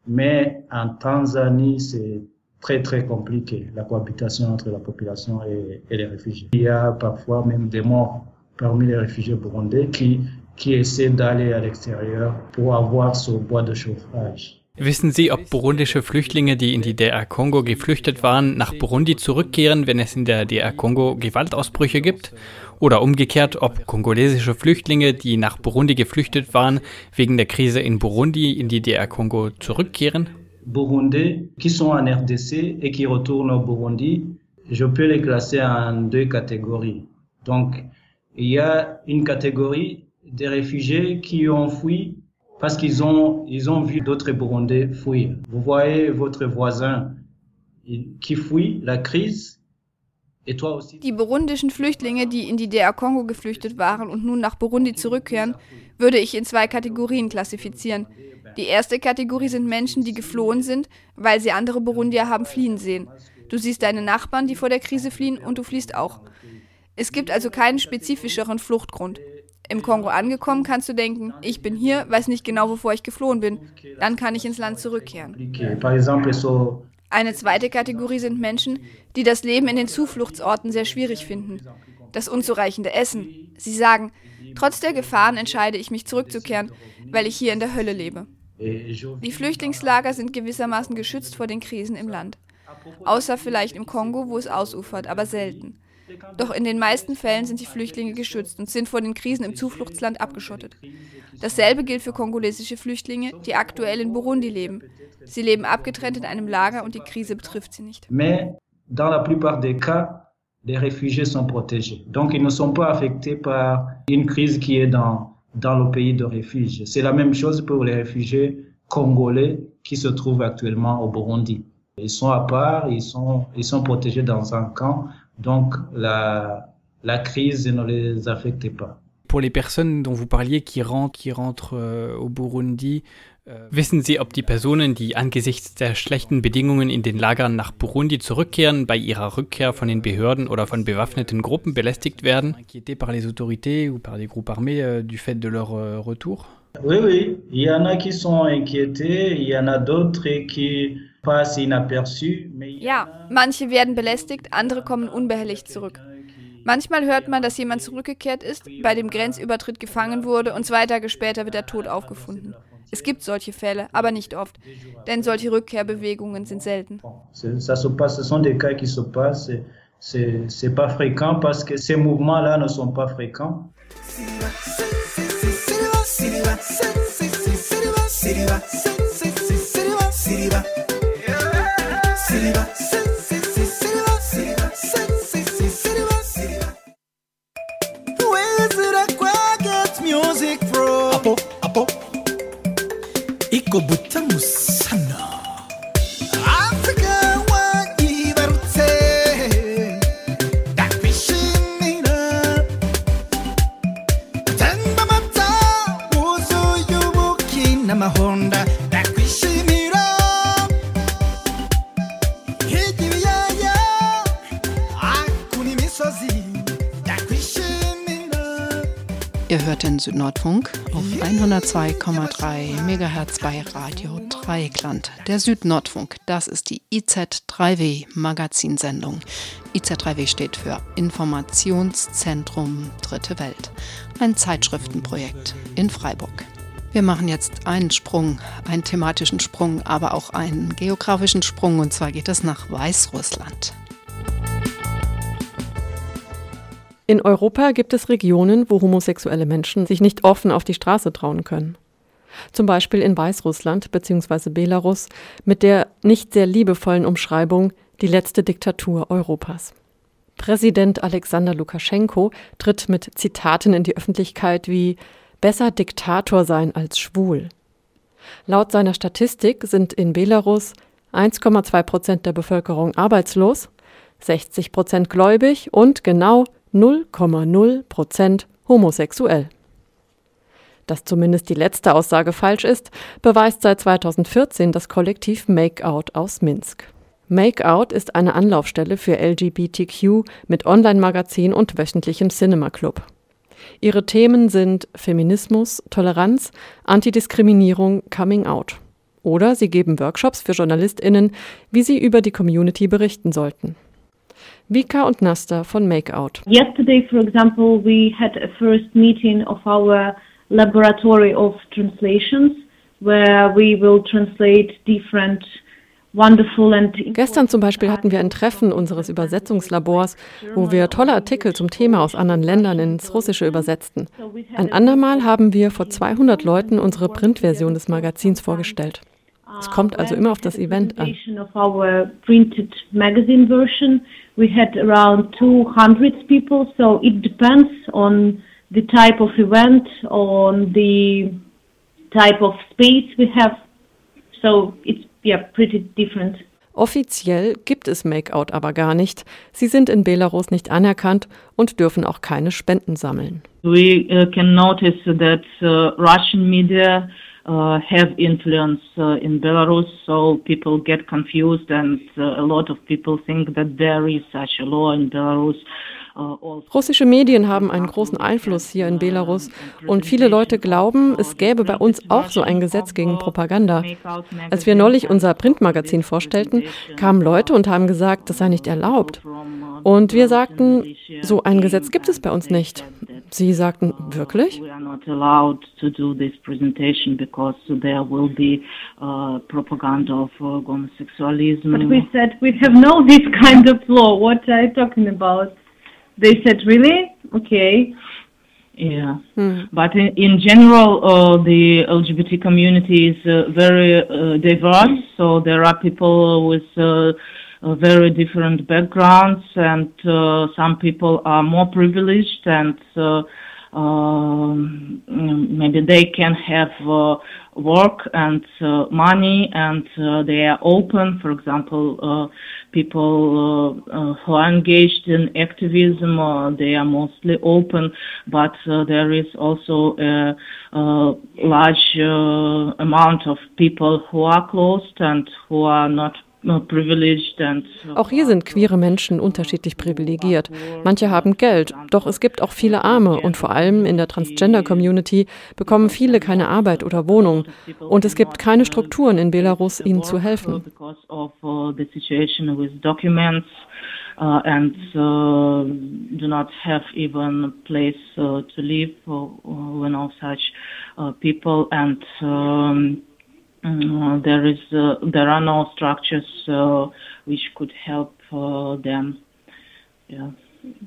Mais en Tanzanie, c'est très très compliqué, la cohabitation entre la population et, et, les réfugiés. Il y a parfois même des morts parmi les réfugiés burundais qui, qui essaient d'aller à l'extérieur pour avoir ce bois de chauffage. Wissen Sie, ob burundische Flüchtlinge, die in die DR Kongo geflüchtet waren, nach Burundi zurückkehren, wenn es in der DR Kongo Gewaltausbrüche gibt? Oder umgekehrt, ob kongolesische Flüchtlinge, die nach Burundi geflüchtet waren, wegen der Krise in Burundi in die DR Kongo zurückkehren? Burundais qui sont en RDC et qui retournent au Burundi, je peux les classer en deux catégories. Donc, il y a une catégorie des réfugiés qui ont fui parce qu'ils ont, ils ont vu d'autres Burundais fuir. Vous voyez votre voisin qui fuit la crise. Et toi aussi. Die burundischen Flüchtlinge, die in die DR Kongo geflüchtet waren und nun nach Burundi zurückkehren, würde ich in zwei Kategorien klassifizieren. Die erste Kategorie sind Menschen, die geflohen sind, weil sie andere Burundier haben fliehen sehen. Du siehst deine Nachbarn, die vor der Krise fliehen, und du fliehst auch. Es gibt also keinen spezifischeren Fluchtgrund. Im Kongo angekommen kannst du denken, ich bin hier, weiß nicht genau, wovor ich geflohen bin. Dann kann ich ins Land zurückkehren. Eine zweite Kategorie sind Menschen, die das Leben in den Zufluchtsorten sehr schwierig finden. Das unzureichende Essen. Sie sagen, trotz der Gefahren entscheide ich mich zurückzukehren, weil ich hier in der Hölle lebe. Die Flüchtlingslager sind gewissermaßen geschützt vor den Krisen im Land. Außer vielleicht im Kongo, wo es ausufert, aber selten. Doch in den meisten Fällen sind die Flüchtlinge geschützt und sind vor den Krisen im Zufluchtsland abgeschottet. Dasselbe gilt für kongolesische Flüchtlinge, die aktuell in Burundi leben. Sie leben abgetrennt in einem Lager und die Krise betrifft sie nicht. Mais dans la plupart des cas, les réfugiés sont protégés. Donc ils ne sont pas affectés par une crise qui est dans, dans le pays de refuge. C'est la même chose pour les réfugiés congolais qui se trouvent actuellement au Burundi. Ils sont à part, ils sont, ils sont protégés dans un camp donc la, la crise ne les affectait pas. Pour les personnes dont vous parliez qui rentrent, qui rentrent euh, au Burundi, wissen Sie, ob die Personen, die angesichts der schlechten Bedingungen in den Lagern nach Burundi zurückkehren, bei ihrer Rückkehr von den Behörden oder von bewaffneten Gruppen belästigt werden? Euh, euh, retour? Oui, oui. Il y en a qui sont inquiétés, il y en a d'autres qui ja, manche werden belästigt, andere kommen unbehelligt zurück. Manchmal hört man, dass jemand zurückgekehrt ist, bei dem Grenzübertritt gefangen wurde und zwei Tage später wird er tot aufgefunden. Es gibt solche Fälle, aber nicht oft, denn solche Rückkehrbewegungen sind selten. C'est pas fréquent parce que ces mouvements-là ne sont pas fréquents. Iko నీకు బుద్ధి Ihr hört den Südnordfunk auf 102,3 MHz bei Radio Dreieckland. Der Südnordfunk, das ist die IZ3W Magazinsendung. IZ3W steht für Informationszentrum Dritte Welt, ein Zeitschriftenprojekt in Freiburg. Wir machen jetzt einen Sprung, einen thematischen Sprung, aber auch einen geografischen Sprung und zwar geht es nach Weißrussland. In Europa gibt es Regionen, wo homosexuelle Menschen sich nicht offen auf die Straße trauen können. Zum Beispiel in Weißrussland bzw. Belarus mit der nicht sehr liebevollen Umschreibung die letzte Diktatur Europas. Präsident Alexander Lukaschenko tritt mit Zitaten in die Öffentlichkeit wie besser Diktator sein als schwul. Laut seiner Statistik sind in Belarus 1,2 Prozent der Bevölkerung arbeitslos, 60 Prozent gläubig und genau 0,0 Prozent homosexuell. Dass zumindest die letzte Aussage falsch ist, beweist seit 2014 das Kollektiv Makeout aus Minsk. Makeout ist eine Anlaufstelle für LGBTQ mit Online-Magazin und wöchentlichem Cinema-Club. Ihre Themen sind Feminismus, Toleranz, Antidiskriminierung, Coming Out. Oder sie geben Workshops für JournalistInnen, wie sie über die Community berichten sollten. Vika und Nasta von Makeout. Yesterday, for example, we had a first meeting of our laboratory of translations, where we will translate different Gestern zum Beispiel hatten wir ein Treffen unseres Übersetzungslabors, wo wir tolle Artikel zum Thema aus anderen Ländern ins Russische übersetzten. Ein andermal haben wir vor 200 Leuten unsere Printversion des Magazins vorgestellt. Es kommt also immer auf das Event an. We had around 200 people, so it depends on the type of event, on the type of space we have. So it's yeah pretty different. Offiziell gibt es Make-out aber gar nicht. Sie sind in Belarus nicht anerkannt und dürfen auch keine Spenden sammeln. We uh, can notice that uh, Russian media uh, have influence uh, in Belarus, so people get confused, and uh, a lot of people think that there is such a law in Belarus. Russische Medien haben einen großen Einfluss hier in Belarus und viele Leute glauben, es gäbe bei uns auch so ein Gesetz gegen Propaganda. Als wir neulich unser Printmagazin vorstellten, kamen Leute und haben gesagt, das sei nicht erlaubt. Und wir sagten, so ein Gesetz gibt es bei uns nicht. Sie sagten, wirklich? We are not allowed to do this presentation because there will be uh, propaganda of uh. But we said we have no this kind of law. What are you talking about? They said, really? Okay. Yeah, but in, in general, uh, the LGBT community is uh, very uh, diverse. So there are people with uh, very different backgrounds, and uh, some people are more privileged, and uh, um, maybe they can have uh, work and uh, money, and uh, they are open. For example, uh, people uh, uh, who are engaged in activism, uh, they are mostly open, but there is also a, a large amount of people who are closed and who are not Auch hier sind queere Menschen unterschiedlich privilegiert. Manche haben Geld, doch es gibt auch viele Arme und vor allem in der Transgender-Community bekommen viele keine Arbeit oder Wohnung. Und es gibt keine Strukturen in Belarus, ihnen zu helfen. because of uh, the situation with documents uh, and uh, do not have even a place uh, to live uh, you know such uh, people and um, there is uh, there are no structures uh, which could help uh, them yeah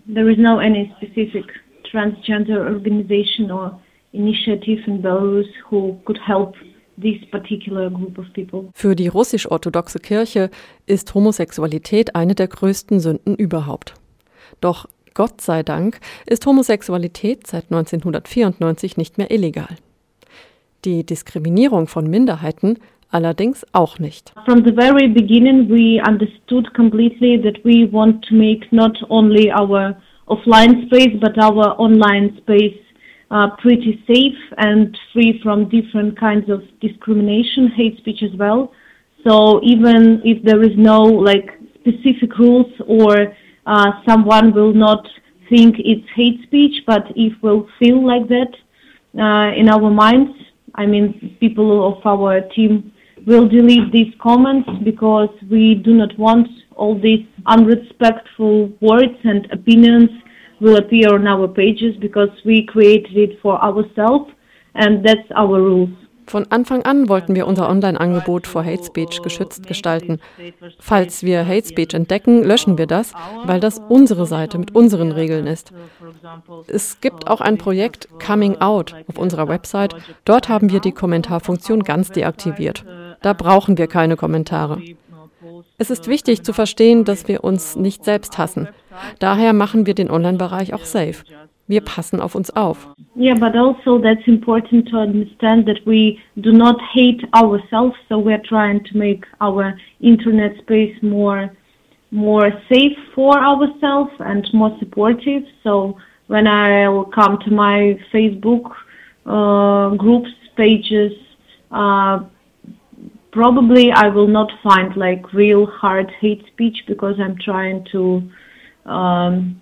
There is no any specific transgender organization or initiative in Belarus who could help this particular group of people. Für die russisch-orthodoxe Kirche ist Homosexualität eine der größten Sünden überhaupt. Doch Gott sei Dank ist Homosexualität seit 1994 nicht mehr illegal. Die Diskriminierung von Minderheiten allerdings auch nicht. From the very beginning, we understood completely that we want to make not only our offline space but our online space uh, pretty safe and free from different kinds of discrimination, hate speech as well. So even if there is no like specific rules or uh, someone will not think it's hate speech, but if will feel like that uh, in our minds, I mean, people of our team will delete these comments because we do not want all these unrespectful words and opinions will appear on our pages because we created it for ourselves and that's our rules. Von Anfang an wollten wir unser Online-Angebot vor Hate Speech geschützt gestalten. Falls wir Hate Speech entdecken, löschen wir das, weil das unsere Seite mit unseren Regeln ist. Es gibt auch ein Projekt Coming Out auf unserer Website. Dort haben wir die Kommentarfunktion ganz deaktiviert. Da brauchen wir keine Kommentare. Es ist wichtig zu verstehen, dass wir uns nicht selbst hassen. Daher machen wir den Online-Bereich auch safe. Wir passen auf uns auf. Yeah, but also that's important to understand that we do not hate ourselves, so we're trying to make our internet space more more safe for ourselves and more supportive. So when I will come to my Facebook uh, groups pages, uh, probably I will not find like real hard hate speech because I'm trying to um,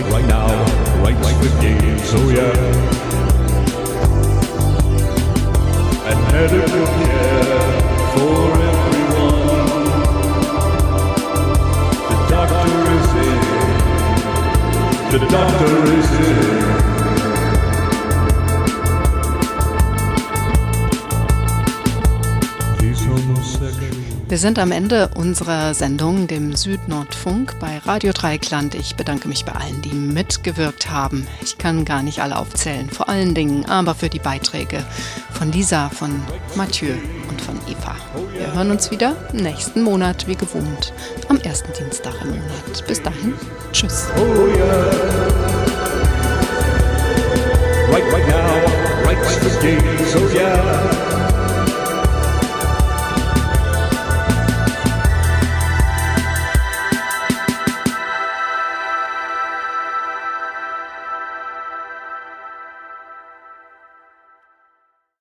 Right, now, right now. Rights for gays. Oh yeah. And medical care for everyone. The doctor is in. The doctor is in. Wir sind am Ende unserer Sendung, dem Südnordfunk bei Radio Dreikland. Ich bedanke mich bei allen, die mitgewirkt haben. Ich kann gar nicht alle aufzählen, vor allen Dingen aber für die Beiträge von Lisa, von Mathieu und von Eva. Wir hören uns wieder nächsten Monat wie gewohnt, am ersten Dienstag im Monat. Bis dahin, tschüss. Oh yeah. Right, right now, right's the day.